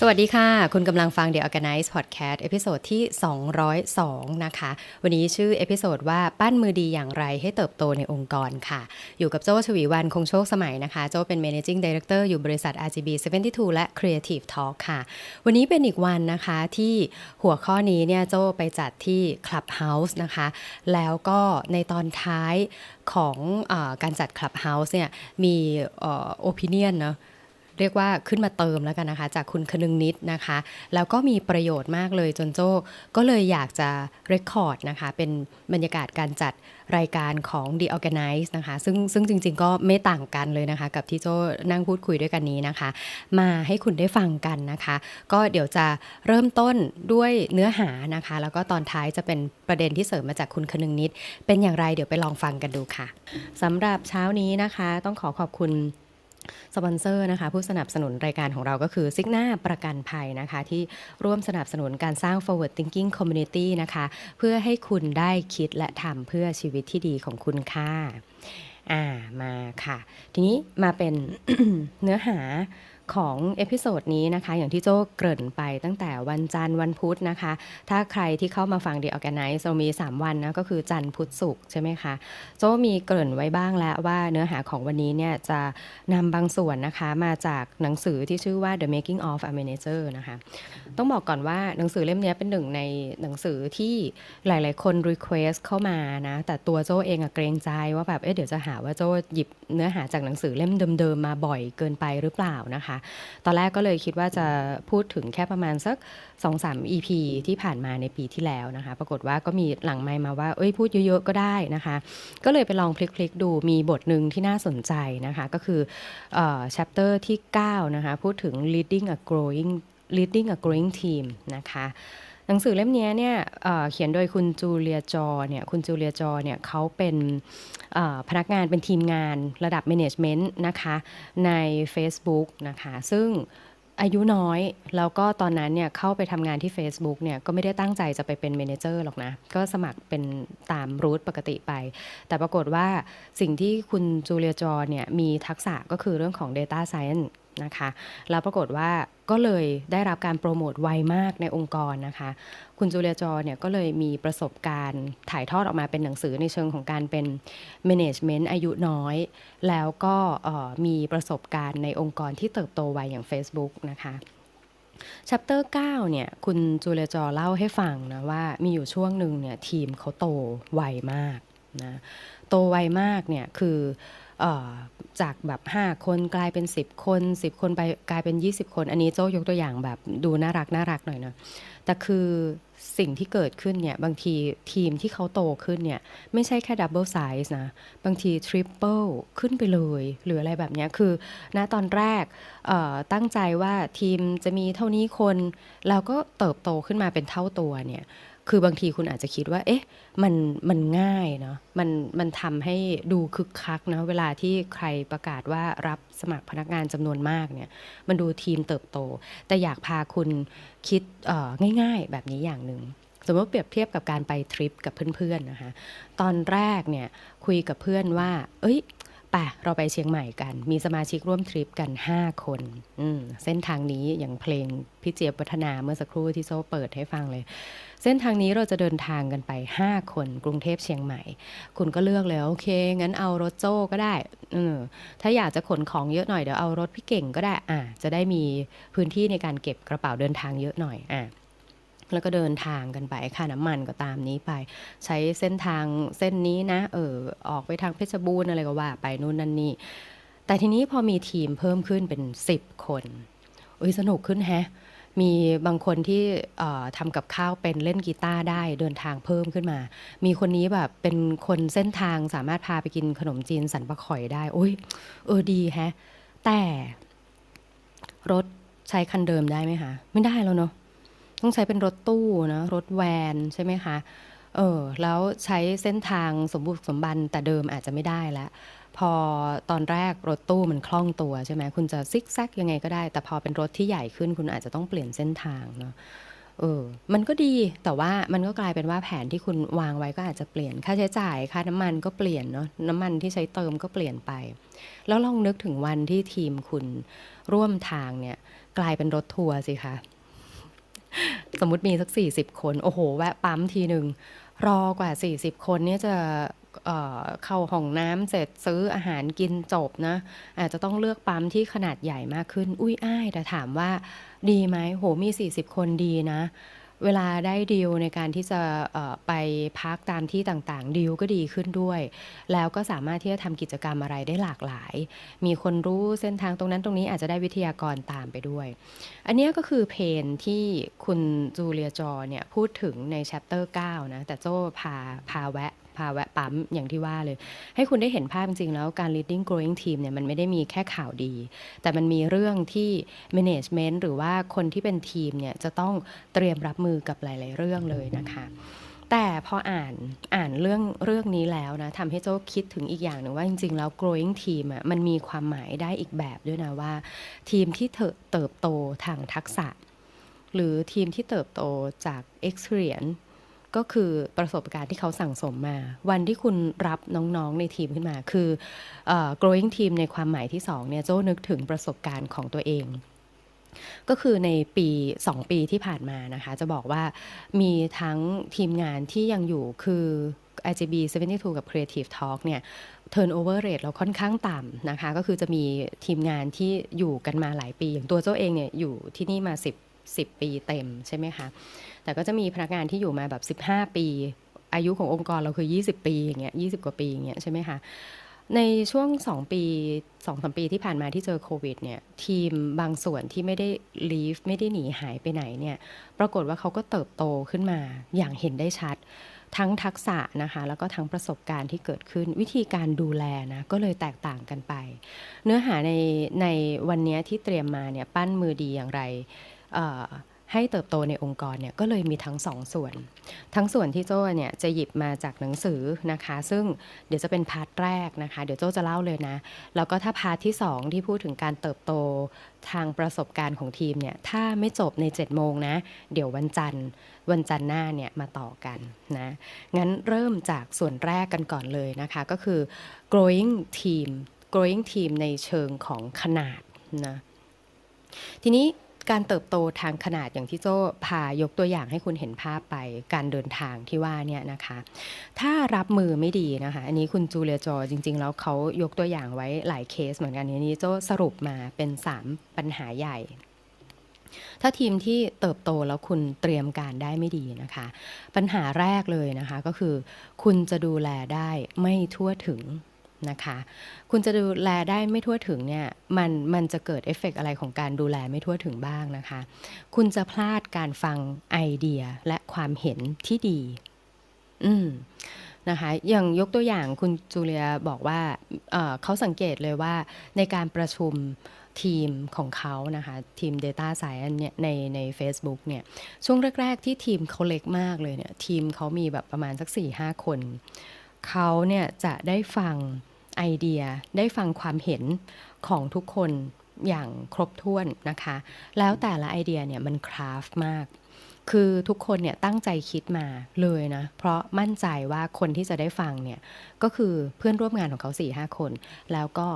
สวัสดีค่ะ คุณกำลังฟัง The Organice Podcast episode ที่ 202 นะคะ วันนี้ชื่อ episode ว่าปั้นมือดีอย่างไรให้เติบโตในองค์กรค่ะ อยู่กับโจ้ ฉวีวรรณ คงโชคสมัยนะคะ โจ้เป็น Managing Director อยู่บริษัท RGB 72 และ Creative Talk ค่ะ วันนี้เป็นอีกวันนะคะที่หัวข้อนี้เนี่ยโจไปจัดที่ Clubhouse นะคะ แล้วก็ในตอนท้ายของอการจัด Clubhouse เนี่ยมีเอ่อ opinion เนาะ เรียกว่าขึ้นมาเติมแล้วกันนะคะ จากคุณคนึงนิดนะคะ แล้วก็มีประโยชน์มากเลยจนโจ้ก็เลยอยากจะเรคคอร์ดนะคะ เป็นบรรยากาศการจัดรายการของ The Organize นะคะ ซึ่งซึ่งจริง ๆ ก็ไม่ต่างกันเลยนะคะ กับที่โจ้นั่งพูดคุยด้วยกันนี้นะคะ มาให้คุณได้ฟังกันนะคะ ก็เดี๋ยวจะเริ่มต้นด้วยเนื้อหานะคะ แล้วก็ตอนท้ายจะเป็นประเด็นที่เสริมมาจากคุณคนึงนิด เป็นอย่างไรเดี๋ยวไปลองฟังกันดูค่ะสำหรับเช้านี้นะคะ ต้องขอขอบคุณ สปอนเซอร์นะคะผู้สนับสนุนรายการของเราก็คือซิกนาประกันภัยนะคะ ที่ร่วมสนับสนุนการสร้าง forward thinking community นะคะ เพื่อให้คุณได้คิดและทำเพื่อชีวิตที่ดีของคุณค่ะอ่ามาค่ะ ทีนี้มาเป็นเนื้อหา ของ episode นี้นะคะ อย่างที่โจ้เกริ่นไปตั้งแต่วันจันทร์วันพุธนะคะ ถ้าใครที่เข้ามาฟัง The Organice เรามี 3 วันนะ ก็คือจันทร์พุธศุกร์ใช่ไหมคะ โจ้มีเกริ่นไว้บ้างแล้วว่าเนื้อหาของวันนี้เนี่ยจะนำบางส่วนนะคะมาจากหนังสือที่ชื่อว่า The Making of a Manager นะคะ ต้องบอกก่อนว่าหนังสือเล่มนี้เป็นหนึ่งในหนังสือที่หลาย ๆ คน request เข้ามานะ แต่ตัวโจ้เองอะเกรงใจว่าแบบเอ๊ะเดี๋ยวจะหาว่าโจ้หยิบเนื้อหาจากหนังสือเล่มเดิม ๆ มาบ่อยเกินไปหรือเปล่านะคะตอนแรกก็เลยคิดว่าจะพูดถึงแค่ประมาณสัก 2-3 EP ที่ผ่านมาในปีที่แล้วนะคะ ปรากฏว่าก็มีหลังไมมาว่า เอ้ยพูดเยอะๆก็ได้นะคะ ก็เลยไปลองพลิกๆดูมีบทหนึ่งที่น่าสนใจนะคะ ก็คืออ chapter ที่ 9 นะคะ พูดถึง leading a growing leading a growing team นะคะ หนังสือเล่มนี้เนี่ยเเขียนโดยคุณจูเลียจอเนี่ยคุณจูเลียจอเนี่ยเขาเป็นพนักงานเป็นทีมงานระดับ management นะคะใน Facebook นะคะซึ่งอายุน้อย แล้วก็ตอนนั้นเนี่ยเข้าไปทำงานที่ Facebook เนี่ยก็ไม่ได้ตั้งใจจะไปเป็นเมนเจอร์หรอกนะ ก็สมัครเป็นตามรูทปกติไป แต่ปรากฏว่าสิ่งที่คุณจูเลียจอเนี่ยมีทักษะก็คือเรื่องของ Data Science นะคะ แล้วปรากฏว่า ก็เลยได้รับการโปรโมทไวมากในองค์กรนะคะ คุณจูเลียจอเนี่ยก็เลยมีประสบการณ์ถ่ายทอดออกมาเป็นหนังสือในเชิงของการเป็น Management อายุน้อย แล้วก็มีประสบการณ์ในองค์กรที่เติบโตไวอย่าง Facebook นะคะ chapter 9เนี่ยคุณจูเลียจอเล่าให้ฟังนะว่ามีอยู่ช่วงหนึ่งเนี่ยทีมเขาโตไวมากนะโตไวมากเนี่ยคือ จากแบบ 5 คนกลายเป็น 10 คน 10 คนไปกลายเป็น 20 คน อันนี้โจ้ยกตัวอย่างแบบดูน่ารักน่ารักหน่อยเนาะแต่คือสิ่งที่เกิดขึ้นเนี่ยบางทีทีมที่เขาโตขึ้นเนี่ยไม่ใช่แค่ double size นะ บางที triple ขึ้นไปเลย หรืออะไรแบบเนี้ยคือณตอนแรกตั้งใจว่าทีมจะมีเท่านี้คนแล้วก็เติบโตขึ้นมาเป็นเท่าตัวเนี่ย คือบางทีคุณอาจจะคิดว่า เอ๊ะ มัน มันง่ายเนาะ มัน มันทำให้ดูคึกคักนะเวลาที่ใครประกาศว่ารับสมัครพนักงานจำนวนมากเนี่ย มันดูทีมเติบโต แต่อยากพาคุณคิดง่ายๆ แบบนี้อย่างหนึ่ง สมมติเปรียบเทียบกับการไปทริปกับเพื่อนๆนะคะ ตอนแรกเนี่ยคุยกับเพื่อนว่า เอ้ยไปเราไปเชียงใหม่กัน มีสมาชิกร่วมทริปกัน 5 คน เส้นทางนี้อย่างเพลงพี่เจี๊ยบวัฒนาเมื่อสักครู่ที่โซ่เปิดให้ฟังเลย เส้นทางนี้เราจะเดินทางกันไป 5 คนกรุงเทพเชียงใหม่ คุณก็เลือกเลยโอเค งั้นเอารถโจ้ก็ได้ออถ้าอยากจะขนของเยอะหน่อยเดี๋ยวเอารถพี่เก่งก็ได้อะจะได้มีพื้นที่ในการเก็บกระเป๋าเดินทางเยอะหน่อยอะแล้วก็เดินทางกันไปค่าน้ำมันก็ตามนี้ไป ใช้เส้นทางเส้นนี้นะ เออออกไปทางเพชรบูรณ์อะไรก็ว่าไปนู่นนั่นนี่แต่ทีนี้พอมีทีมเพิ่มขึ้นเป็น 10 คนอุ้ยสนุกขึ้นแฮะ มีบางคนที่ทำกับข้าวเป็นเล่นกีตาร์ได้เดินทางเพิ่มขึ้นมา มีคนนี้แบบเป็นคนเส้นทางสามารถพาไปกินขนมจีนสันปะข่อยได้โอ้ยเออดีแฮะ แต่รถใช้คันเดิมได้ไหมคะไม่ได้แล้วเนาะต้องใช้เป็นรถตู้นะรถแวนใช่ไหมคะเออแล้วใช้เส้นทางสมบุกสมบันแต่เดิมอาจจะไม่ได้แล้ว พอตอนแรกรถตู้มันคล่องตัวใช่ไหมคุณจะซิกแซกยังไงก็ได้ แต่พอเป็นรถที่ใหญ่ขึ้นคุณอาจจะต้องเปลี่ยนเส้นทางเนาะเออ มันก็ดี แต่ว่ามันก็กลายเป็นว่าแผนที่คุณวางไว้ก็อาจจะเปลี่ยน ค่าใช้จ่าย ค่าน้ำมันก็เปลี่ยนเนาะ น้ำมันที่ใช้เติมก็เปลี่ยนไป แล้วลองนึกถึงวันที่ทีมคุณร่วมทางเนี่ย กลายเป็นรถทัวร์สิคะ สมมติมีสักสี่สิบคน โอ้โห แวะปั๊มทีหนึ่ง รอกว่าสี่สิบคนเนี่ยจะ เอ่อเข้าห้องน้ำเสร็จซื้ออาหารกินจบนะอาจจะต้องเลือกปั๊มที่ขนาดใหญ่มากขึ้น อุ้ยอ้ายแต่ถามว่าดีไหมโหมี 40 คนดีนะ เวลาได้ดีลในการที่จะไปพักตามที่ต่างๆ ดีลก็ดีขึ้นด้วย แล้วก็สามารถที่จะทำกิจกรรมอะไรได้หลากหลาย มีคนรู้เส้นทางตรงนั้นตรงนี้อาจจะได้วิทยากรตามไปด้วย อันนี้ก็คือเพนที่คุณจูเลียจอเนี่ยพูดถึงใน chapter 9นะแต่โจ้พาพาแวะ พาแวะปั๊มอย่างที่ว่าเลย ให้คุณได้เห็นภาพจริงๆ แล้วการ leading growing team เนี่ยมันไม่ได้มีแค่ข่าวดี แต่มันมีเรื่องที่ management หรือว่าคนที่เป็นทีมเนี่ยจะต้องเตรียมรับมือกับหลาย ๆ เรื่องเลยนะคะแต่พออ่านอ่านเรื่องเรื่องนี้แล้วนะทำให้โจ้คิดถึงอีกอย่างหนึ่งว่าจริง ๆ แล้ว growing team อะมันมีความหมายได้อีกแบบด้วยนะว่า ทีมที่เถอะเติบโตทางทักษะ หรือทีมที่เติบโตจาก experience ก็คือประสบการณ์ที่เขาสั่งสมมา วันที่คุณรับน้องๆในทีมขึ้นมา คืออ growing team ในความหมายที่สองเนี่ยโจ้นึกถึงประสบการณ์ของตัวเองก็คือในปี 2 ปีที่ผ่านมานะคะ จะบอกว่ามีทั้งทีมงานที่ยังอยู่คือ IGB 72 กับ Creative Talk เนี่ย turnover rate เราค่อนข้างต่ำนะคะ ก็คือจะมีทีมงานที่อยู่กันมาหลายปี อย่างตัวเจ้าเองเนี่ยอยู่ที่นี่มา 10 10 ปีเต็มใช่ไหมคะแต่ก็จะมีพนักงานที่อยู่มาแบบ 15 ปี อายุขององค์กรเราคือ 20 ปีอย่างเงี้ย20กว่าปีอย่างเงี้ยใช่ไหมคะในช่วง 2 ปี2อสปีที่ผ่านมาที่เจอโควิดเนี่ยทีมบางส่วนที่ไม่ได้ leave ไม่ได้หนีหายไปไหนเนี่ยปรากฏว่าเขาก็เติบโตขึ้นมาอย่างเห็นได้ชัด ทั้งทักษะนะคะแล้วก็ทั้งประสบการณ์ที่เกิดขึ้นวิธีการดูแลนะก็เลยแตกต่างกันไป เนื้อหาในในวันนี้ที่เตรียมมาเนี่ยปั้นมือดีอย่างไร ให้เติบโตในองค์กรเนี่ยก็เลยมีทั้งสองส่วน ทั้งส่วนที่โจ้เนี่ยจะหยิบมาจากหนังสือนะคะ ซึ่งเดี๋ยวจะเป็น part แรกนะคะ เดี๋ยวโจ้จะเล่าเลยนะ แล้วก็ถ้า part ที่ 2 ที่พูดถึงการเติบโตทางประสบการณ์ของทีมเนี่ยถ้าไม่จบใน7โมงนะ เดี๋ยววันจันทร์ วันจันทร์หน้าเนี่ยมาต่อกันนะงั้นเริ่มจากส่วนแรกกันก่อนเลยนะคะ ก็คือ growing team growing team ในเชิงของขนาดนะทีนี้ การเติบโตทางขนาดอย่างที่โจ้พายกตัวอย่างให้คุณเห็นภาพไปการเดินทางที่ว่าเนี่ยนะคะ ถ้ารับมือไม่ดีนะคะ อันนี้คุณจูเลียจอจริง ๆ แล้วเขายกตัวอย่างไว้หลายเคสเหมือนกันอันนี้โจ้สรุปมาเป็น 3 ปัญหาใหญ่ถ้าทีมที่เติบโตแล้วคุณเตรียมการได้ไม่ดีนะคะ ปัญหาแรกเลยนะคะก็คือ คุณจะดูแลได้ไม่ทั่วถึง นะคะ คุณจะดูแลได้ไม่ทั่วถึงเนี่ยมันมันจะเกิดเอฟเฟกต์อะไรของการดูแลไม่ทั่วถึงบ้างนะคะ คุณจะพลาดการฟังไอเดียและความเห็นที่ดี อืมนะคะอย่างยกตัวอย่างคุณจูเลียบอกว่าเเขาสังเกตเลยว่าในการประชุมทีมของเขานะคะทีม Data Science เนี่ยในใน a c e b o o k เนี่ยช่วงแรก ๆ ที่ทีมเขาเล็กมากเลยเนี่ยทีมเขามีแบบประมาณสัก4-5 คน เขาเนี่ยจะได้ฟัง ไอเดียได้ฟังความเห็นของทุกคนอย่างครบถ้วนนะคะ แล้วแต่ละไอเดียเนี่ยมันคราฟมาก คือทุกคนเนี่ยตั้งใจคิดมาเลยนะ เพราะมั่นใจว่าคนที่จะได้ฟังเนี่ย ก็คือเพื่อนร่วมงานของเขาสี่ห้าคน แล้วก็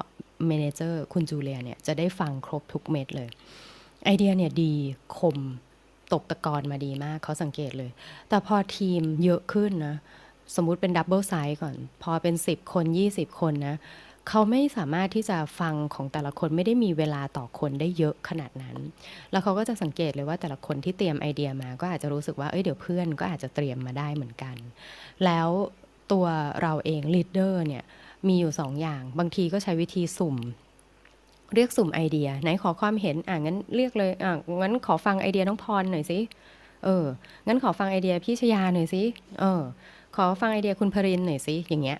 manager คุณจูเลียเนี่ย จะได้ฟังครบทุกเม็ดเลย ไอเดียเนี่ยดีคมตกตะกอนมาดีมากเขาสังเกตเลย แต่พอทีมเยอะขึ้นนะ สมมุติเป็น double size ก่อน พอเป็น 10 คน 20 คนนะเขาไม่สามารถที่จะฟังของแต่ละคนไม่ได้มีเวลาต่อคนได้เยอะขนาดนั้น แล้วเขาก็จะสังเกตเลยว่าแต่ละคนที่เตรียมไอเดียมา ก็อาจจะรู้สึกว่าเอ้ยเดี๋ยวเพื่อนก็อาจจะเตรียมมาได้เหมือนกัน แล้วตัวเราเองลีดเดอร์เนี่ยมีอยู่สองอย่าง บางทีก็ใช้วิธีสุ่ม เรียกสุ่มไอเดีย ไหนขอความเห็นอะงั้นเรียกเลยอะงั้นขอฟังไอเดียน้องพรหน่อยสิเอองั้นขอฟังไอเดียพี่ชยาหน่อยสิเออ อฟังไอเดียคุณพรินหน่อยสิอย่างเงี้ย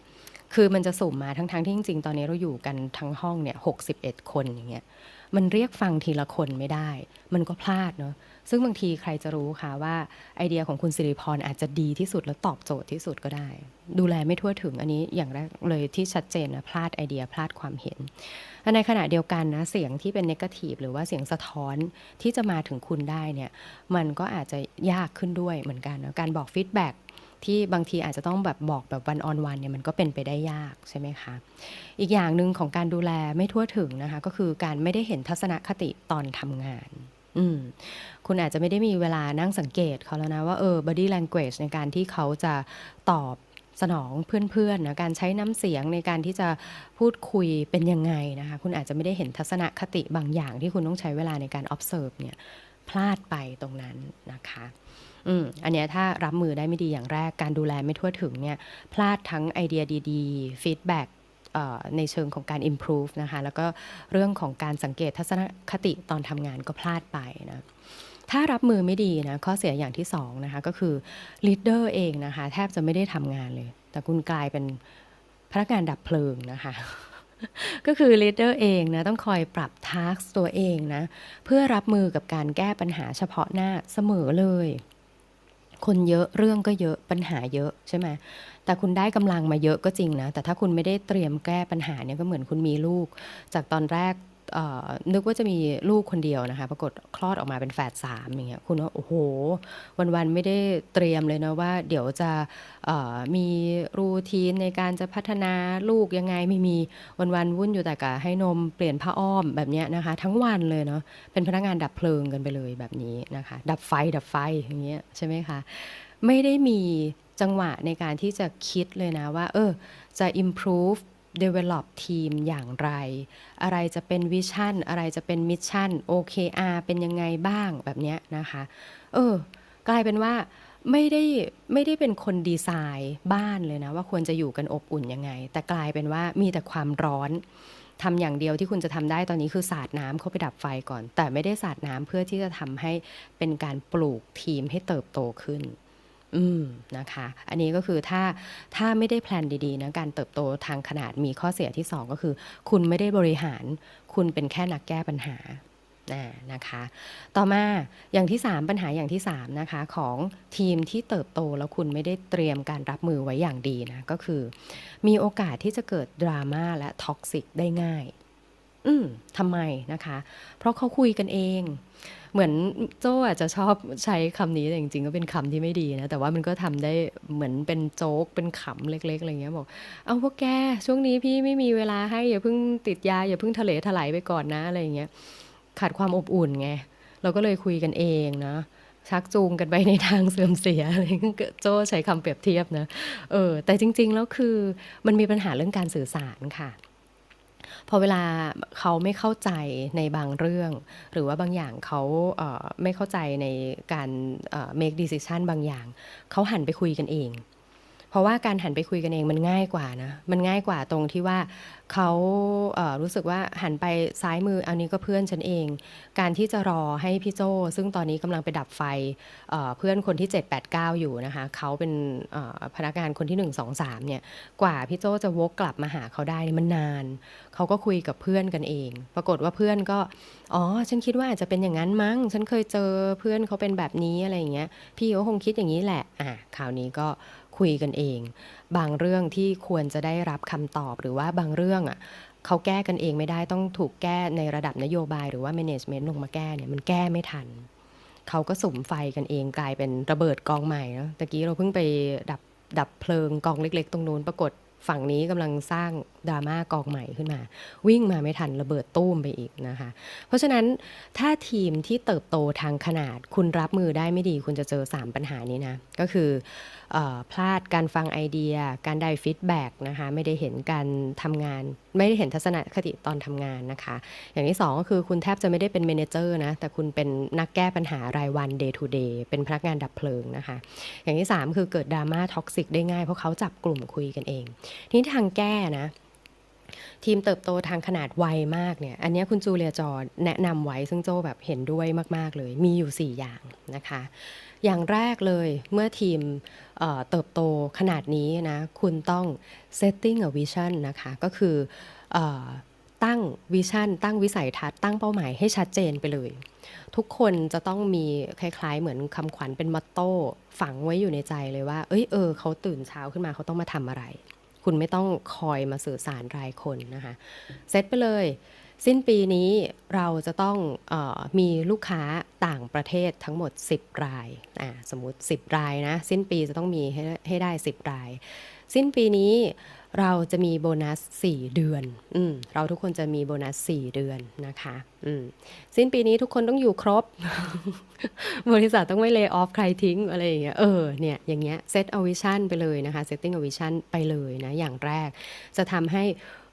คือมันจะสุ่มมาทั้งๆที่จริงๆ ตอนนี้เราอยู่กันทั้งห้องเนี่ยหกสิบเอ็ดคนอย่างเงี้ย มันเรียกฟังทีละคนไม่ได้ มันก็พลาดเนาะ ซึ่งบางทีใครจะรู้คะว่าไอเดียของคุณสิริพรอาจจะดีที่สุดและตอบโจทย์ที่สุดก็ได้ ดูแลไม่ทั่วถึงอันนี้อย่างแรกเลยที่ชัดเจนนะพลาดไอเดียพลาดความเห็นในขณะเดียวกันนะเสียงที่เป็น negative หรือว่าเสียงสะท้อนที่จะมาถึงคุณได้เนี่ยมันก็อาจจะยากขึ้นด้วยเหมือนกันนะการบอก feedback ที่บางทีอาจจะต้องแบบบอกแบบ one on one เนี่ยมันก็เป็นไปได้ยากใช่ไหมคะอีกอย่างหนึ่งของการดูแลไม่ทั่วถึงนะคะ ก็คือการไม่ได้เห็นทัศนคติตอนทำงานอืมคุณอาจจะไม่ได้มีเวลานั่งสังเกตเขาแล้วนะว่าเออ body language ในการที่เขาจะตอบสนองเพื่อนๆนะการใช้น้ำเสียงในการที่จะพูดคุยเป็นยังไงนะคะ คุณอาจจะไม่ได้เห็นทัศนคติบางอย่างที่คุณต้องใช้เวลาในการ observe เนี่ยพลาดไปตรงนั้นนะคะ อืมอันเนี้ยถ้ารับมือได้ไม่ดีอย่างแรกการดูแลไม่ทั่วถึงเนี่ยพลาดทั้งไอเดียดีๆ feedback ในเชิงของการ improve นะคะ แล้วก็เรื่องของการสังเกตทัศนคติตอนทำงานก็พลาดไปนะ ถ้ารับมือไม่ดีนะ ข้อเสียอย่างที่สองนะคะ ก็คือ leader เองนะคะ แทบจะไม่ได้ทำงานเลย แต่คุณกลายเป็นพนักงานดับเพลิงนะคะก็คือ leader เองนะต้องคอยปรับ task ตัวเองนะ เพื่อรับมือกับการแก้ปัญหาเฉพาะหน้าเสมอเลย คนเยอะเรื่องก็เยอะปัญหาเยอะใช่ไหมแต่คุณได้กำลังมาเยอะก็จริงนะ แต่ถ้าคุณไม่ได้เตรียมแก้ปัญหาเนี่ยก็เหมือนคุณมีลูก จากตอนแรก นึกว่าจะมีลูกคนเดียวนะคะ ปรากฏคลอดออกมาเป็นแฝดสามอย่างเงี้ยคุณว่าโอ้โห วันๆไม่ได้เตรียมเลยนะว่า เดี๋ยวจะมีรูทีนในการจะพัฒนาลูกยังไงไม่มีวันๆวุ่นอยู่แต่กับให้นมเปลี่ยนผ้าอ้อมแบบเนี้ยนะคะ ทั้งวันเลยเนาะเป็นพนักงานดับเพลิงกันไปเลยแบบนี้นะคะ ดับไฟดับไฟอย่างเงี้ยใช่ไหมคะไม่ได้มีจังหวะในการที่จะคิดเลยนะว่า เออจะ improve develop ทีมอย่างไร อะไรจะเป็น vision อะไรจะเป็น mission OKR เป็นยังไงบ้างแบบนี้นะคะ เออ กลายเป็นว่าไม่ได้ไม่ได้เป็นคนดีไซน์บ้านเลยนะ ว่าควรจะอยู่กันอบอุ่นยังไง แต่กลายเป็นว่ามีแต่ความร้อนทำอย่างเดียวที่คุณจะทำได้ตอนนี้คือสาดน้ำเข้าไปดับไฟก่อน แต่ไม่ได้สาดน้ำเพื่อที่จะทำให้เป็นการปลูกทีมให้เติบโตขึ้น อืมนะคะ อันนี้ก็คือถ้าถ้าไม่ได้แพลนดีๆนะการเติบโตทางขนาดมีข้อเสียที่ 2 ก็คือ คุณไม่ได้บริหาร คุณเป็นแค่นักแก้ปัญหานะคะ ต่อมาอย่างที่ 3 ปัญหาอย่างที่ 3 นะคะ ของทีมที่เติบโตแล้วคุณไม่ได้เตรียมการรับมือไว้อย่างดีนะ ก็คือ มีโอกาสที่จะเกิดดราม่าและท็อกซิกได้ง่าย อืมทำไมนะคะ เพราะเขาคุยกันเอง เหมือนโจ้อาจจะชอบใช้คำนี้แต่จริงๆ ก็เป็นคำที่ไม่ดีนะ แต่ว่ามันก็ทำได้เหมือนเป็นโจ๊กเป็นขำเล็กๆอะไรเงี้ยบอก เอาพวกแกช่วงนี้พี่ไม่มีเวลาให้อย่าเพิ่งติดยาอย่าเพิ่งทะเลถลายไปก่อนนะอะไรเงี้ยขาดความอบอุ่นไง เราก็เลยคุยกันเองนะชักจูงกันไปในทางเสื่อมเสียอะไรโจ้ใช้คำเปรียบเทียบนะเออแต่จริง ๆ แล้วคือมันมีปัญหาเรื่องการสื่อสารค่ะ พอเวลาเขาไม่เข้าใจในบางเรื่อง หรือว่าบางอย่างเขาเไม่เข้าใจในการ make decision บางอย่าง เขาหันไปคุยกันเอง เพราะว่าการหันไปคุยกันเองมันง่ายกว่านะ มันง่ายกว่าตรงที่ว่าเขาเรู้สึกว่าหันไปซ้ายมืออันนี้ก็เพื่อนฉันเอง การที่จะรอให้พี่โจซึ่งตอนนี้กำลังไปดับไฟเเพื่อนคนที่ 789 อยู่นะคะเขาเป็นพนักงานคนที่ 1 2 3เนี่ยกว่าพี่โจจะวกกลับมาหาเขาได้มันนาน เขาก็คุยกับเพื่อนกันเอง ปรากฏว่าเพื่อนก็อ๋อฉันคิดว่าอาจจะเป็นอย่างนั้นมั้ง ฉันเคยเจอเพื่อนเขาเป็นแบบนี้อะไรอย่างเงี้ยพี่เขาคงคิดอย่างนี้แหละอะคราวนี้ก็ คุยกันเอง บางเรื่องที่ควรจะได้รับคำตอบหรือว่าบางเรื่องอะเขาแก้กันเองไม่ได้ต้องถูกแก้ในระดับนโยบายหรือว่า management ลงมาแก้เนี่ยมันแก้ไม่ทัน เขาก็สุมไฟกันเองกลายเป็นระเบิดกองใหม่เนาะตะกี้เราเพิ่งไปดับดับเพลิงกองเล็ก ๆ ตรงนู้นปรากฏฝั่งนี้กำลังสร้างดราม่ากองใหม่ขึ้นมา วิ่งมาไม่ทันระเบิดตู้มไปอีกนะคะ เพราะฉะนั้นถ้าทีมที่เติบโตทางขนาด คุณรับมือได้ไม่ดี คุณจะเจอ 3 ปัญหานี้นะ ก็คือ พลาดการฟังไอเดีย การได้ feedback นะคะไม่ได้เห็นการทำงาน ไม่ได้เห็นทัศนคติตอนทำงานนะคะ อย่างที่ 2 ก็คือคุณแทบจะไม่ได้เป็น manager นะแต่คุณเป็นนักแก้ปัญหารายวัน day to day เป็นพนักงานดับเพลิงนะคะ อย่างที่ 3 คือเกิดดราม่า toxic ได้ง่ายเพราะเขาจับกลุ่มคุยกันเองทีนี้ทางแก้นะทีมเติบโตทางขนาดไวมากเนี่ย อันนี้คุณจูเลียจอแนะนำไว้ซึ่งโจ้แบบเห็นด้วยมาก ๆ เลย มีอยู่ 4 อย่างนะคะ อย่างแรกเลยเมื่อทีม เติบโตขนาดนี้นะคุณต้อง setting a vision นะคะก็คืออตั้งวิชั่นตั้งวิสัยทัศน์ตั้งเป้าหมายให้ชัดเจนไปเลย ทุกคนจะต้องมีคล้ายๆ เหมือนคำขวัญเป็นมอตโต้ฝังไว้อยู่ในใจเลยว่า เอ้ยเออเขาตื่นเช้าขึ้นมาเขาต้องมาทำอะไร คุณไม่ต้องคอยมาสื่อสารรายคนนะคะเซตไปเลย สิ้นปีนี้เราจะต้องออมีลูกค้าต่างประเทศทั้งหมด 10 รายสมมติ 10 รายนะ สิ้นปีจะต้องมีให้ให้ได้ 10 ราย สิ้นปีนี้เราจะมีโบนัส 4 เดือนอเราทุกคนจะมีโบนัส 4 เดือนนะคะสิ้นปีนี้ทุกคนต้องอยู่ครบ บริษัทต้องไม่ layoff ใครทิ้งอะไรอย่างเงี้ย เออ เนี่ย อย่างเงี้ย set a vision ไปเลยนะคะ setting a vision ไปเลยนะ อย่างแรกจะทำให้